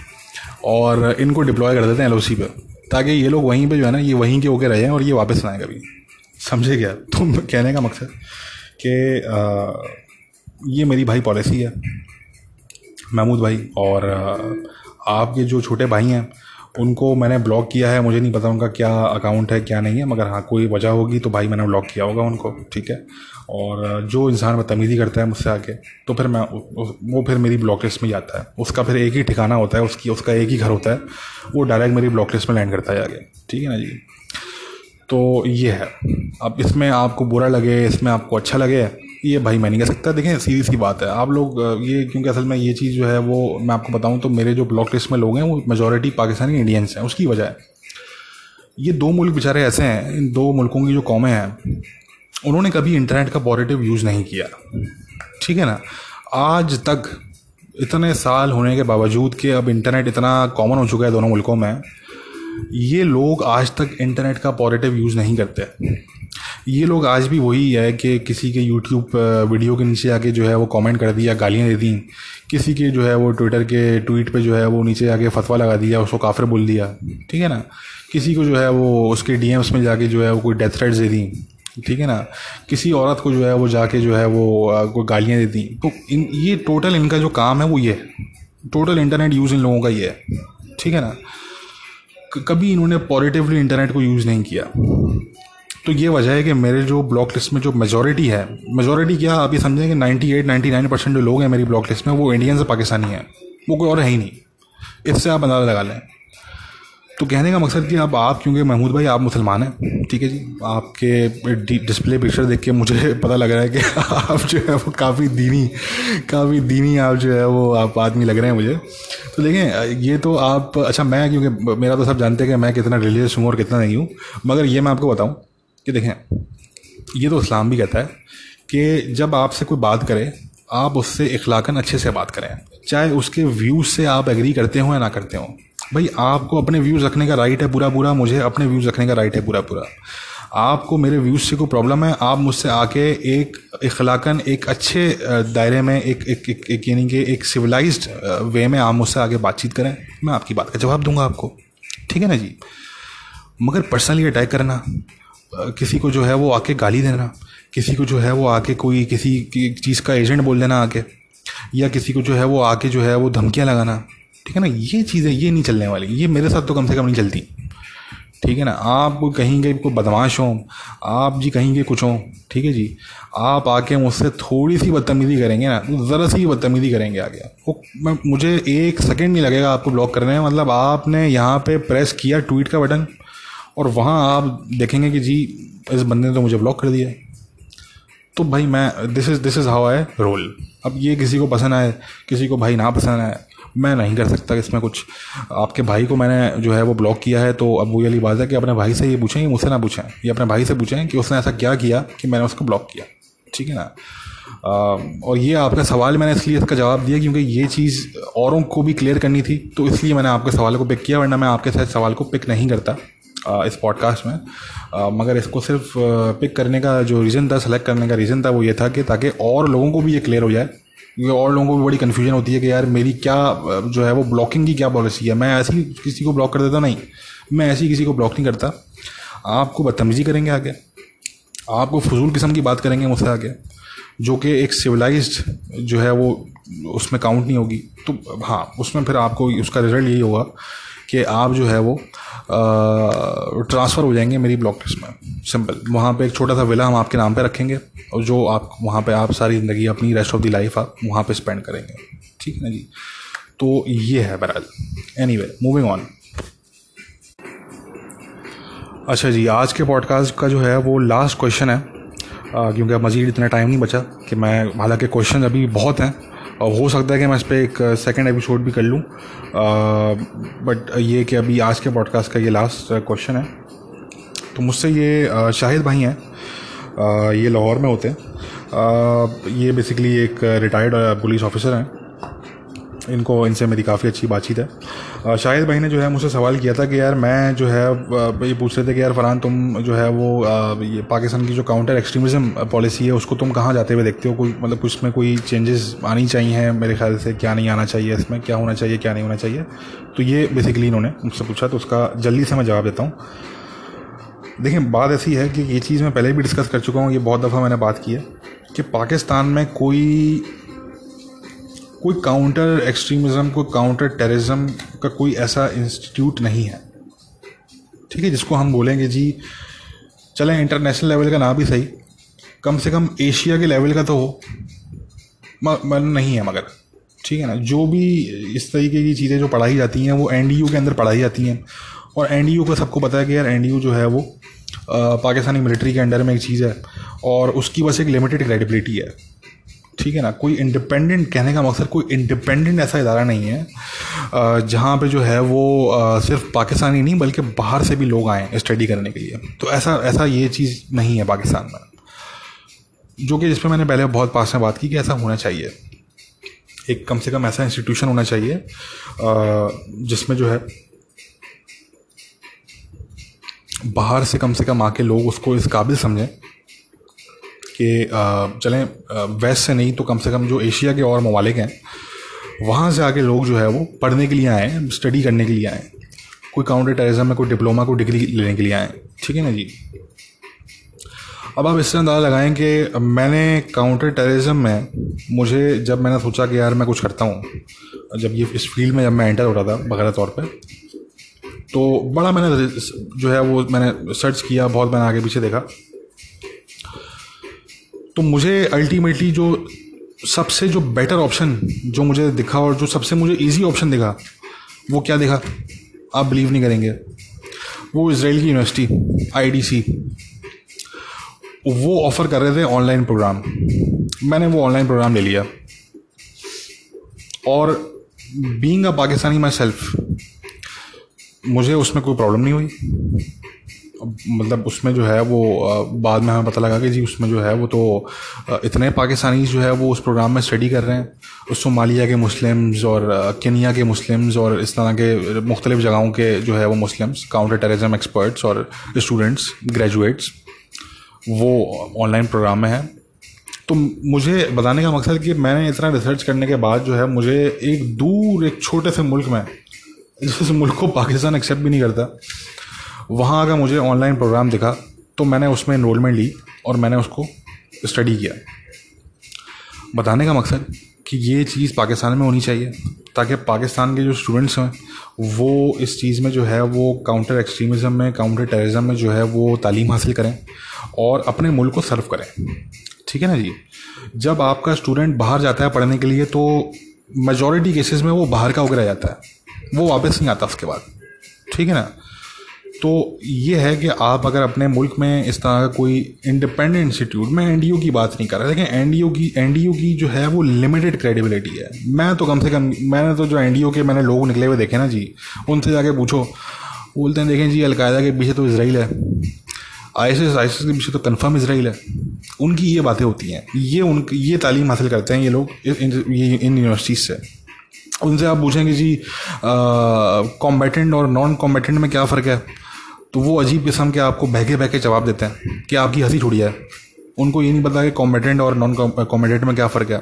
और इनको डिप्लॉय कर देते हैं एल पे। ताकि ये लोग वहीं पे जो है ना, ये वहीं के होके रह और ये वापस ना आए कभी। समझे क्या? तो कहने का मकसद कि ये मेरी भाई पॉलिसी है, महमूद भाई और आपके जो छोटे भाई हैं उनको मैंने ब्लॉक किया है, मुझे नहीं पता उनका क्या अकाउंट है, क्या नहीं है, मगर हाँ कोई वजह होगी तो भाई मैंने ब्लॉक किया होगा उनको, ठीक है? और जो इंसान बदतमीज़ी करता है मुझसे आके तो फिर मैं वो फिर मेरी ब्लॉक लिस्ट में जाता है। उसका फिर एक ही ठिकाना होता है, उसकी, उसका एक ही घर होता है, वो डायरेक्ट मेरी ब्लॉक लिस्ट में लैंड करता है आगे, ठीक है ना जी? तो ये है। अब इसमें आपको बुरा लगे, इसमें आपको अच्छा लगे ये भाई मैं नहीं कह सकता। देखें सीधी सी बात है। आप लोग ये क्योंकि असल में ये चीज़ जो है वो मैं आपको बताऊँ तो मेरे जो ब्लॉक लिस्ट में लोग हैं, वो मेजोरिटी पाकिस्तानी इंडियंस हैं। उसकी वजह है। ये दो मुल्क बेचारे ऐसे हैं, इन दो मुल्कों की जो कौमें हैं, उन्होंने कभी इंटरनेट का पॉजिटिव यूज़ नहीं किया। ठीक है ना? आज तक इतने साल होने के बावजूद कि अब इंटरनेट इतना कॉमन हो चुका है दोनों मुल्कों में, ये लोग आज तक इंटरनेट का पॉजिटिव यूज़ नहीं करते। ये लोग आज भी वही है कि किसी के यूट्यूब वीडियो के नीचे आके जो है वो कमेंट कर दिया, गालियाँ दे दी। किसी के जो है वो ट्विटर के ट्वीट पे जो है वो नीचे आके फतवा लगा दिया, उसको काफिर बोल दिया। ठीक है ना? किसी को जो है वो उसके डीएम्स में जाके जो है वो कोई डेथ थ्रेट्स दे दी। ठीक है ना? किसी औरत को जो है वो जाके जो है वो कोई गालियाँ दे दी। तो इन, ये टोटल इनका जो काम है वो ये टोटल इंटरनेट यूज़ इन लोगों का ये है। ठीक है ना? कभी इन्होंने पॉजिटिवली इंटरनेट को यूज़ नहीं किया। तो ये वजह है कि मेरे जो ब्लॉक लिस्ट में जो मेजोरिटी है मेजोरिटी क्या आप ये समझें कि 98 99 परसेंट जो लोग हैं मेरी ब्लॉक लिस्ट में, वो इंडियन से पाकिस्तानी हैं। वो कोई और है ही नहीं। इससे आप अंदाज़ा लगा लें। तो कहने का मकसद कि अब आप, क्योंकि महमूद भाई, आप मुसलमान हैं, ठीक है जी? आपके डिस्प्ले पिक्चर देख के मुझे पता लग रहा है कि आप जो है वो काफ़ी दीनी काफ़ी दीनी आप जो है वो, आप आदमी लग रहे हैं मुझे। तो देखें, ये तो आप अच्छा मैं, क्योंकि मेरा तो सब जानते हैं कि मैं कितना रिलीजियस हूँ और कितना नहीं हूँ, मगर ये मैं आपको बताऊँ कि देखें ये तो इस्लाम भी कहता है कि जब आपसे कोई बात करे आप उससे इखलाकन अच्छे से बात करें। चाहे उसके व्यूज़ से आप एग्री करते हो या ना करते हो। भाई आपको अपने व्यूज़ रखने का राइट है पूरा पूरा मुझे अपने व्यूज़ रखने का राइट है पूरा पूरा। आपको मेरे व्यूज़ से कोई प्रॉब्लम है आप मुझसे आके एक इखलाकन एक अच्छे दायरे में एक एक एक, एक यानी कि एक सिविलाइज्ड वे में आप मुझसे आगे बातचीत करें। मैं आपकी बात का जवाब दूँगा आपको। ठीक है ना जी? मगर पर्सनली अटैक करना किसी को जो है वो आके गाली देना, किसी को जो है वो आके कोई किसी चीज़ का एजेंट बोल देना आके, या किसी को जो है वो आके जो है वो धमकियाँ लगाना, ठीक है ना? ये चीज़ें, ये नहीं चलने वाली, ये मेरे साथ तो कम से कम नहीं चलती, ठीक है ना? आप कहीं के कोई बदमाश हों, आप जी कहीं के कुछ हों, ठीक है जी, आप आके मुझसे थोड़ी सी बदतमीज़ी करेंगे ना ज़रा सी बदतमीज़ी करेंगे आगे। वो मैं, मुझे एक सेकंड नहीं लगेगा आपको ब्लॉक करने में मतलब आपने यहाँ पे प्रेस किया ट्वीट का बटन और वहाँ आप देखेंगे कि जी इस बंदे ने तो मुझे ब्लॉक कर दिया तो भाई मैं this is this is how I roll अब ये किसी को पसंद आए किसी को भाई ना पसंद आए मैं नहीं कर सकता इसमें कुछ। आपके भाई को मैंने जो है वो ब्लॉक किया है तो अब वो वाली बात है कि अपने भाई से ये पूछें कि मुझसे ना पूछें। ये अपने भाई से पूछें कि उसने ऐसा क्या किया कि मैंने उसको ब्लॉक किया। ठीक है ना? आ, और ये आपका सवाल मैंने इसलिए इसका जवाब दिया क्योंकि ये चीज़ औरों को भी क्लियर करनी थी तो इसलिए मैंने आपके सवाल को पिक किया वरना मैं आपके साथ सवाल को पिक नहीं करता। इस पॉडकास्ट में। मगर इसको सिर्फ़ पिक करने का जो रीज़न था सेलेक्ट करने का रीज़न था, वो ये था कि ताकि और लोगों को भी ये क्लियर हो जाए, क्योंकि और लोगों को भी बड़ी कन्फ्यूज़न होती है कि यार मेरी क्या जो है वो ब्लॉकिंग की क्या पॉलिसी है? मैं ऐसी किसी को ब्लॉक कर देता? नहीं। मैं ऐसी किसी को ब्लॉक नहीं करता। आपको बदतमीजी करेंगे आगे। आपको फजूल किस्म की बात करेंगे मुझसे आगे, जो कि एक सिविलाइज जो है वो उसमें काउंट नहीं होगी। तो हाँ उसमें फिर आपको उसका रिज़ल्ट यही होगा कि आप जो है वो ट्रांसफ़र हो जाएँगे मेरी ब्लॉक लिस्ट में। सिंपल वहाँ पे एक छोटा सा विला हम आपके नाम पे रखेंगे और जो आप, वहाँ पे आप सारी ज़िंदगी अपनी रेस्ट ऑफ़ द लाइफ आप वहाँ पे स्पेंड करेंगे। ठीक है ना जी? तो ये है बहरहाल। एनी वे मूविंग ऑन अच्छा जी, आज के पॉडकास्ट का जो है वो लास्ट क्वेश्चन है। क्योंकि अब मज़ीद इतना टाइम नहीं बचा कि मैं, हालाँकि क्वेश्चन अभी बहुत हैं और हो सकता है कि मैं इस पर एक सेकेंड एपिसोड भी कर लूँ। बट ये कि अभी आज के पॉडकास्ट का ये लास्ट क्वेश्चन है। तो मुझसे ये शाहिद भाई हैं। ये लाहौर में होते हैं। ये बेसिकली एक रिटायर्ड पुलिस ऑफिसर हैं। इनको, इनसे मेरी काफ़ी अच्छी बातचीत है। शाहिद भाई ने जो है मुझसे सवाल किया था कि यार मैं जो है ये पूछ रहे थे कि यार फरहान, तुम जो है वो ये पाकिस्तान की जो काउंटर एक्सट्रीमिज़म पॉलिसी है, उसको तुम कहाँ जाते हुए देखते हो? कोई मतलब कुछ में कोई चेंजेस आनी चाहिए मेरे ख्याल से? क्या नहीं आना चाहिए इसमें? क्या होना चाहिए, क्या नहीं होना चाहिए? तो ये बेसिकली इन्होंने मुझसे पूछा तो उसका जल्दी से मैं जवाब देता हूँ। देखिए, बात ऐसी है कि ये चीज़ मैं पहले भी डिस्कस कर चुका हूँ, ये बहुत दफ़ा मैंने बात की है कि पाकिस्तान में कोई कोई काउंटर एक्सट्रीमिज़म कोई काउंटर टेररिज्म का कोई ऐसा इंस्टीट्यूट नहीं है। ठीक है, जिसको हम बोलेंगे, जी, चलें इंटरनेशनल लेवल का ना भी सही, कम से कम एशिया के लेवल का तो हो मन नहीं है मगर। ठीक है ना, जो भी इस तरीके की चीज़ें जो पढ़ाई जाती हैं, वो एनडीयू के अंदर पढ़ाई जाती हैं, और एन डी का सबको पता है कि यार एनडीयू जो है वो पाकिस्तानी मिलिट्री के अंडर में एक चीज़ है, और उसकी बस एक लिमिटेड क्रेडिबिलिटी है। ठीक है ना, कोई इंडिपेंडेंट कहने का मकसद, कोई इंडिपेंडेंट ऐसा इदारा नहीं है जहाँ पे जो है वो सिर्फ़ पाकिस्तानी नहीं, बल्कि बाहर से भी लोग आए स्टडी करने के लिए। तो ऐसा ऐसा ये चीज़ नहीं है पाकिस्तान में। जो कि जिस पर मैंने पहले बहुत पास में बात की कि ऐसा होना चाहिए। एक कम से कम ऐसा इंस्टीट्यूशन होना चाहिए जिसमें जो है बाहर से कम से कम आके लोग उसको इस काबिल समझें। कि चलें वेस्ट से नहीं तो कम से कम जो एशिया के और ममालिक हैं, वहाँ से आके लोग जो है वो पढ़ने के लिए आए स्टडी करने के लिए आए। कोई काउंटर टेररिज्म में, कोई डिप्लोमा कोई डिग्री लेने के लिए आए। ठीक है ना जी? अब आप इससे अंदाज़ा लगाएँ कि मैंने काउंटर टेररिज्म में मुझे जब मैंने सोचा कि यार मैं कुछ करता हूँ, जब ये इस फ़ील्ड में जब मैं एंटर हो रहा था, बगैर तौर पे तो बड़ा मैंने जो है वो मैंने सर्च किया, बहुत मैंने आगे पीछे देखा। तो मुझे अल्टीमेटली जो सबसे जो बेटर ऑप्शन जो मुझे दिखा और जो सबसे मुझे इजी ऑप्शन दिखा, वो क्या दिखा? आप बिलीव नहीं करेंगे। वो इसराइल की यूनिवर्सिटी आईडीसी वो ऑफ़र कर रहे थे ऑनलाइन प्रोग्राम मैंने वो ऑनलाइन प्रोग्राम ले लिया। और being a Pakistani myself मुझे उसमें कोई प्रॉब्लम नहीं हुई। मतलब उसमें जो है वो बाद में हमें पता लगा कि जी उसमें जो है वो तो इतने पाकिस्तानी जो है वो उस प्रोग्राम में स्टडी कर रहे हैं। उस सोमालिया के मुस्लिम्स और केनिया के मुस्लिम्स और इस तरह के मुख्तलिफ़ जगहों के जो है वो मुस्लिम्स काउंटर टेररिज्म एक्सपर्ट्स और स्टूडेंट्स ग्रेजुएट्स वो ऑनलाइन प्रोग्राम में है। तो मुझे बताने का मकसद कि मैंने इतना रिसर्च करने के बाद जो है मुझे एक दूर, एक छोटे से मुल्क में, जिस मुल्क को पाकिस्तान एक्सेप्ट भी नहीं करता वहाँ अगर मुझे ऑनलाइन प्रोग्राम दिखा तो मैंने उसमें इनरोलमेंट ली और मैंने उसको स्टडी किया। बताने का मकसद कि ये चीज़ पाकिस्तान में होनी चाहिए, ताकि पाकिस्तान के जो स्टूडेंट्स हैं, वो इस चीज़ में जो है, वो काउंटर एक्सट्रीमिज़म में काउंटर टेररिज्म में जो है, वो तालीम हासिल करें और अपने मुल्क को सर्व करें। ठीक है ना जी? जब आपका स्टूडेंट बाहर जाता है पढ़ने के लिए तो मेजॉरिटी केसेस में वो बाहर का होकर रह जाता है। वो वापस नहीं आता उसके बाद। ठीक है ना? तो ये है कि आप अगर अपने मुल्क में इस तरह का कोई इंडिपेंडेंट इंस्टीट्यूट मैं एन की बात नहीं कर रहा, लेकिन एन की एन की जो है वो लिमिटेड क्रेडिबिलिटी है। मैं तो कम से कम, मैंने तो जो एन के मैंने लोग निकले हुए देखे ना जी, उनसे जाके पूछो, बोलते हैं, देखें जी, अलकायदा के पीछे तो इसराइल है आई एस एस के पीछे तो कन्फर्म इसराइल है। उनकी ये बातें होती हैं। ये उन ये तालीम हासिल करते हैं ये लोग इन इन यूनिवर्सिटीज़ से। उनसे आप पूछेंगे जी कॉम्बेटेंट और नॉन कॉम्बेटेंट में क्या फ़र्क है? तो वो अजीब किस्म के आपको बहके बहके जवाब देते हैं कि आपकी हँसी छुड़ी है। उनको ये नहीं पता कि कॉम्बेटेंट और नॉन कॉम्बेटेंट में क्या फ़र्क है।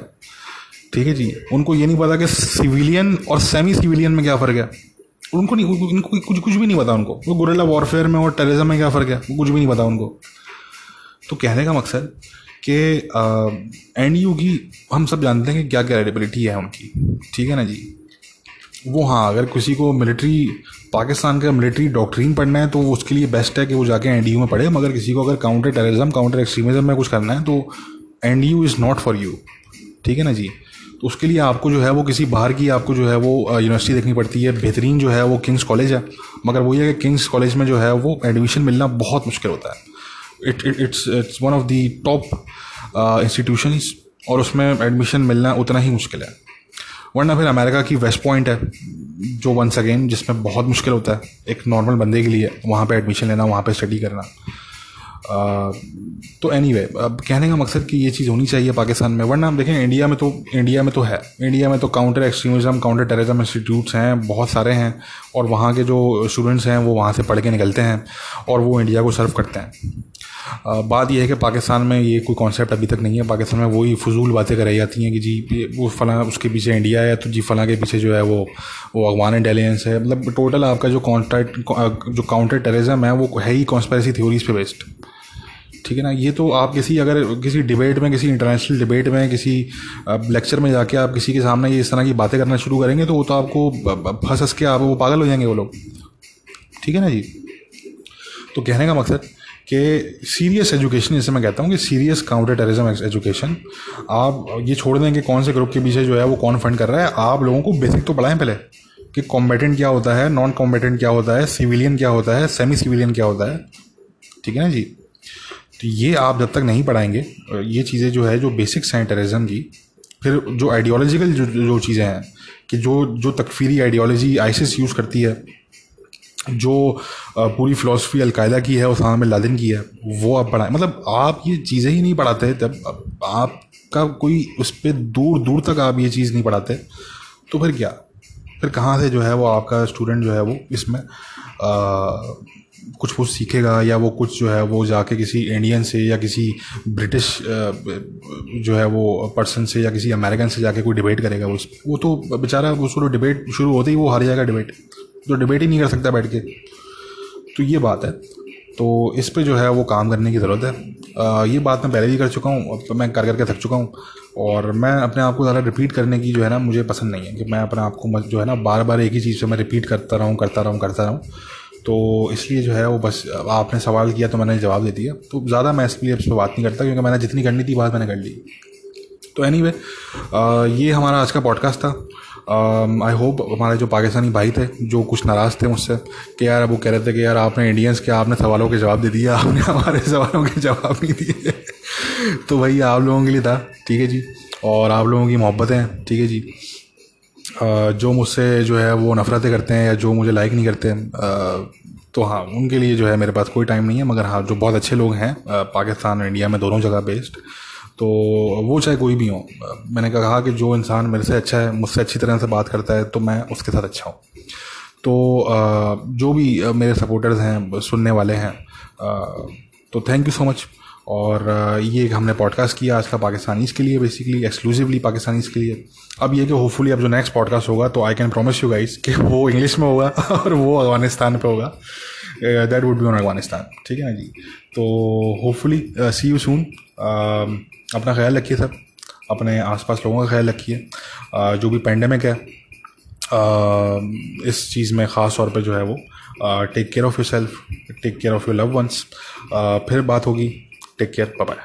ठीक है जी? उनको ये नहीं पता कि सिविलियन और सेमी सिविलियन में क्या फ़र्क है। उनको नहीं, उनको कुछ कुछ भी नहीं पता उनको। वो गुरेला वॉरफेयर में और टेररिज्म में क्या फ़र्क है? कुछ भी नहीं पता उनको। तो कहने का मकसद कि एन यू की हम सब जानते हैं कि क्या क्या है उनकी। ठीक है ना जी? वो हाँ अगर किसी को मिलिट्री पाकिस्तान का मिलिट्री डॉक्ट्रीन पढ़ना है तो उसके लिए बेस्ट है कि वो जाके एनडीयू में पढ़े। मगर किसी को अगर काउंटर टेररिज्म काउंटर एक्सट्रीमिज्म में कुछ करना है तो NDU is not for you ठीक है ना जी? तो उसके लिए आपको जो है वो किसी बाहर की आपको जो है वो यूनिवर्सिटी देखनी पड़ती है। बेहतरीन जो है वो किंग्स कॉलेज है। मगर वो ये है कि किंग्स कॉलेज में जो है वो एडमिशन मिलना बहुत मुश्किल होता है। It it's it's one of the top institutions और उसमें एडमिशन मिलना उतना ही मुश्किल है। वरना फिर अमेरिका की वेस्ट पॉइंट है, जो वंस अगेन जिसमें बहुत मुश्किल होता है, एक नॉर्मल बंदे के लिए वहाँ पे एडमिशन लेना, वहाँ पे स्टडी करना। तो एनी anyway, अब कहने का मकसद कि ये चीज़ होनी चाहिए पाकिस्तान में। वरना हम देखें इंडिया में तो इंडिया में तो है। इंडिया में तो counter extremism counter terrorism institutes हैं बहुत सारे हैं और वहाँ के जो स्टूडेंट्स हैं वो वहाँ से पढ़ के निकलते हैं और वो इंडिया को सर्व करते हैं। बात यह है कि पाकिस्तान में ये कोई कॉन्सेप्ट अभी तक नहीं है। पाकिस्तान में वही फजूल बातें कराई जाती हैं कि जी वो फला उसके पीछे इंडिया है तो जी फला के पीछे जो है वो वो अफगान इंटेलिजेंस है। मतलब टोटल आपका जो कॉन्ट्रैक्ट जो काउंटर टेररिज्म है वो है ही कॉन्स्पेरेसी थ्योरीज पे बेस्ड ठीक है ना? ये तो आप किसी, अगर किसी डिबेट में, किसी इंटरनेशनल डिबेट में, किसी लेक्चर में जाके आप किसी के सामने ये इस तरह की बातें करना शुरू करेंगे तो वो तो आपको फंस हंस के आप वो पागल हो जाएँगे वो लोग। ठीक है ना जी? तो कहने का मकसद कि सीरियस एजुकेशन जैसे मैं कहता हूँ कि सीरियस काउंटर टेररिज्म एजुकेशन आप ये छोड़ दें कि कौन से ग्रुप के पीछे जो है वो कौन फंड कर रहा है, आप लोगों को बेसिक तो पढ़ाएँ पहले कि कॉम्बेटेंट क्या होता है नॉन कॉम्बेटेंट क्या होता है सिविलियन क्या होता है सेमी सिविलियन क्या होता है। ठीक है ना जी? तो ये आप जब तक नहीं पढ़ाएँगे, ये चीज़ें जो है, जो बेसिक्स हैं टेररिज्म की, फिर जो आइडियोलॉजिकल जो जो चीज़ें हैं, कि जो जो तकफीरी आइडियोलॉजी आइसिस यूज़ करती है, जो पूरी फ़िलासफ़ी अलकायदा की है बिन लादेन की है, वो आप पढ़ाएँ। मतलब आप ये चीज़ें ही नहीं पढ़ाते, जब आपका कोई उस पर दूर दूर तक आप ये चीज़ नहीं पढ़ाते तो फिर क्या? फिर कहाँ से जो है वो आपका स्टूडेंट जो है वो इसमें कुछ कुछ सीखेगा या वो कुछ जो है वो जाके किसी इंडियन से या किसी ब्रिटिश जो है वो पर्सन से या किसी अमेरिकन से जाके कोई डिबेट करेगा उस वो तो बेचारा, उसको तो डिबेट शुरू होते ही वो हार जाएगा डिबेट तो डिबेट ही नहीं कर सकता बैठ के। तो ये बात है। तो इस पर जो है वो काम करने की ज़रूरत है। ये बात मैं पहले भी कर चुका हूँ, अब तो मैं कर करके थक चुका हूँ। और मैं अपने आप को ज़्यादा रिपीट करने की जो है ना, मुझे पसंद नहीं है। कि मैं अपने आप को जो है ना बार बार एक ही चीज़ से मैं रिपीट करता रहूँ करता रहूँ करता रहूँ। तो इसलिए जो है वो बस आपने सवाल किया तो मैंने जवाब दे दिया। तो ज़्यादा मैं इसलिए उस पर बात नहीं करता क्योंकि मैंने जितनी करनी थी बात मैंने कर ली। तो एनी anyway, ये हमारा आज का पॉडकास्ट था। आई होप हमारे जो पाकिस्तानी भाई थे जो कुछ नाराज़ थे मुझसे कि यार अब वो कह रहे थे कि यार आपने इंडियंस के आपने सवालों के जवाब दे दिया आपने हमारे सवालों के जवाब नहीं दिए। तो भाई आप लोगों के लिए था ठीक है जी? और आप लोगों की मोहब्बतें ठीक है जी? जो मुझसे जो है वो नफ़रतें करते हैं या जो मुझे लाइक नहीं करते तो हाँ उनके लिए जो है मेरे पास कोई टाइम नहीं है, मगर हाँ जो बहुत अच्छे लोग हैं पाकिस्तान और इंडिया में दोनों जगह बेस्ड तो वो चाहे कोई भी हो मैंने कहा कि जो इंसान मेरे से अच्छा है, मुझसे अच्छी तरह से बात करता है तो मैं उसके साथ अच्छा हूँ। तो जो भी मेरे सपोर्टर्स हैं, सुनने वाले हैं तो थैंक यू सो मच और ये हमने पॉडकास्ट किया आज का पाकिस्तानीज़ के लिए बेसिकली एक्सक्लूसिवली पाकिस्तानीज़ के लिए। अब ये कि होपफुली अब जो नेक्स्ट पॉडकास्ट होगा तो I can promise you guys कि वो इंग्लिश में होगा और वो अफ़गानिस्तान पे होगा। That would be on Afghanistan ठीक है ना जी? तो होपफुली सी यू सून अपना ख्याल रखिए सब। अपने आसपास लोगों का ख्याल रखिए। जो भी पेंडेमिक है इस चीज़ में ख़ास तौर पर जो है वो take care of yourself take care of your love once फिर बात होगी। Take care bye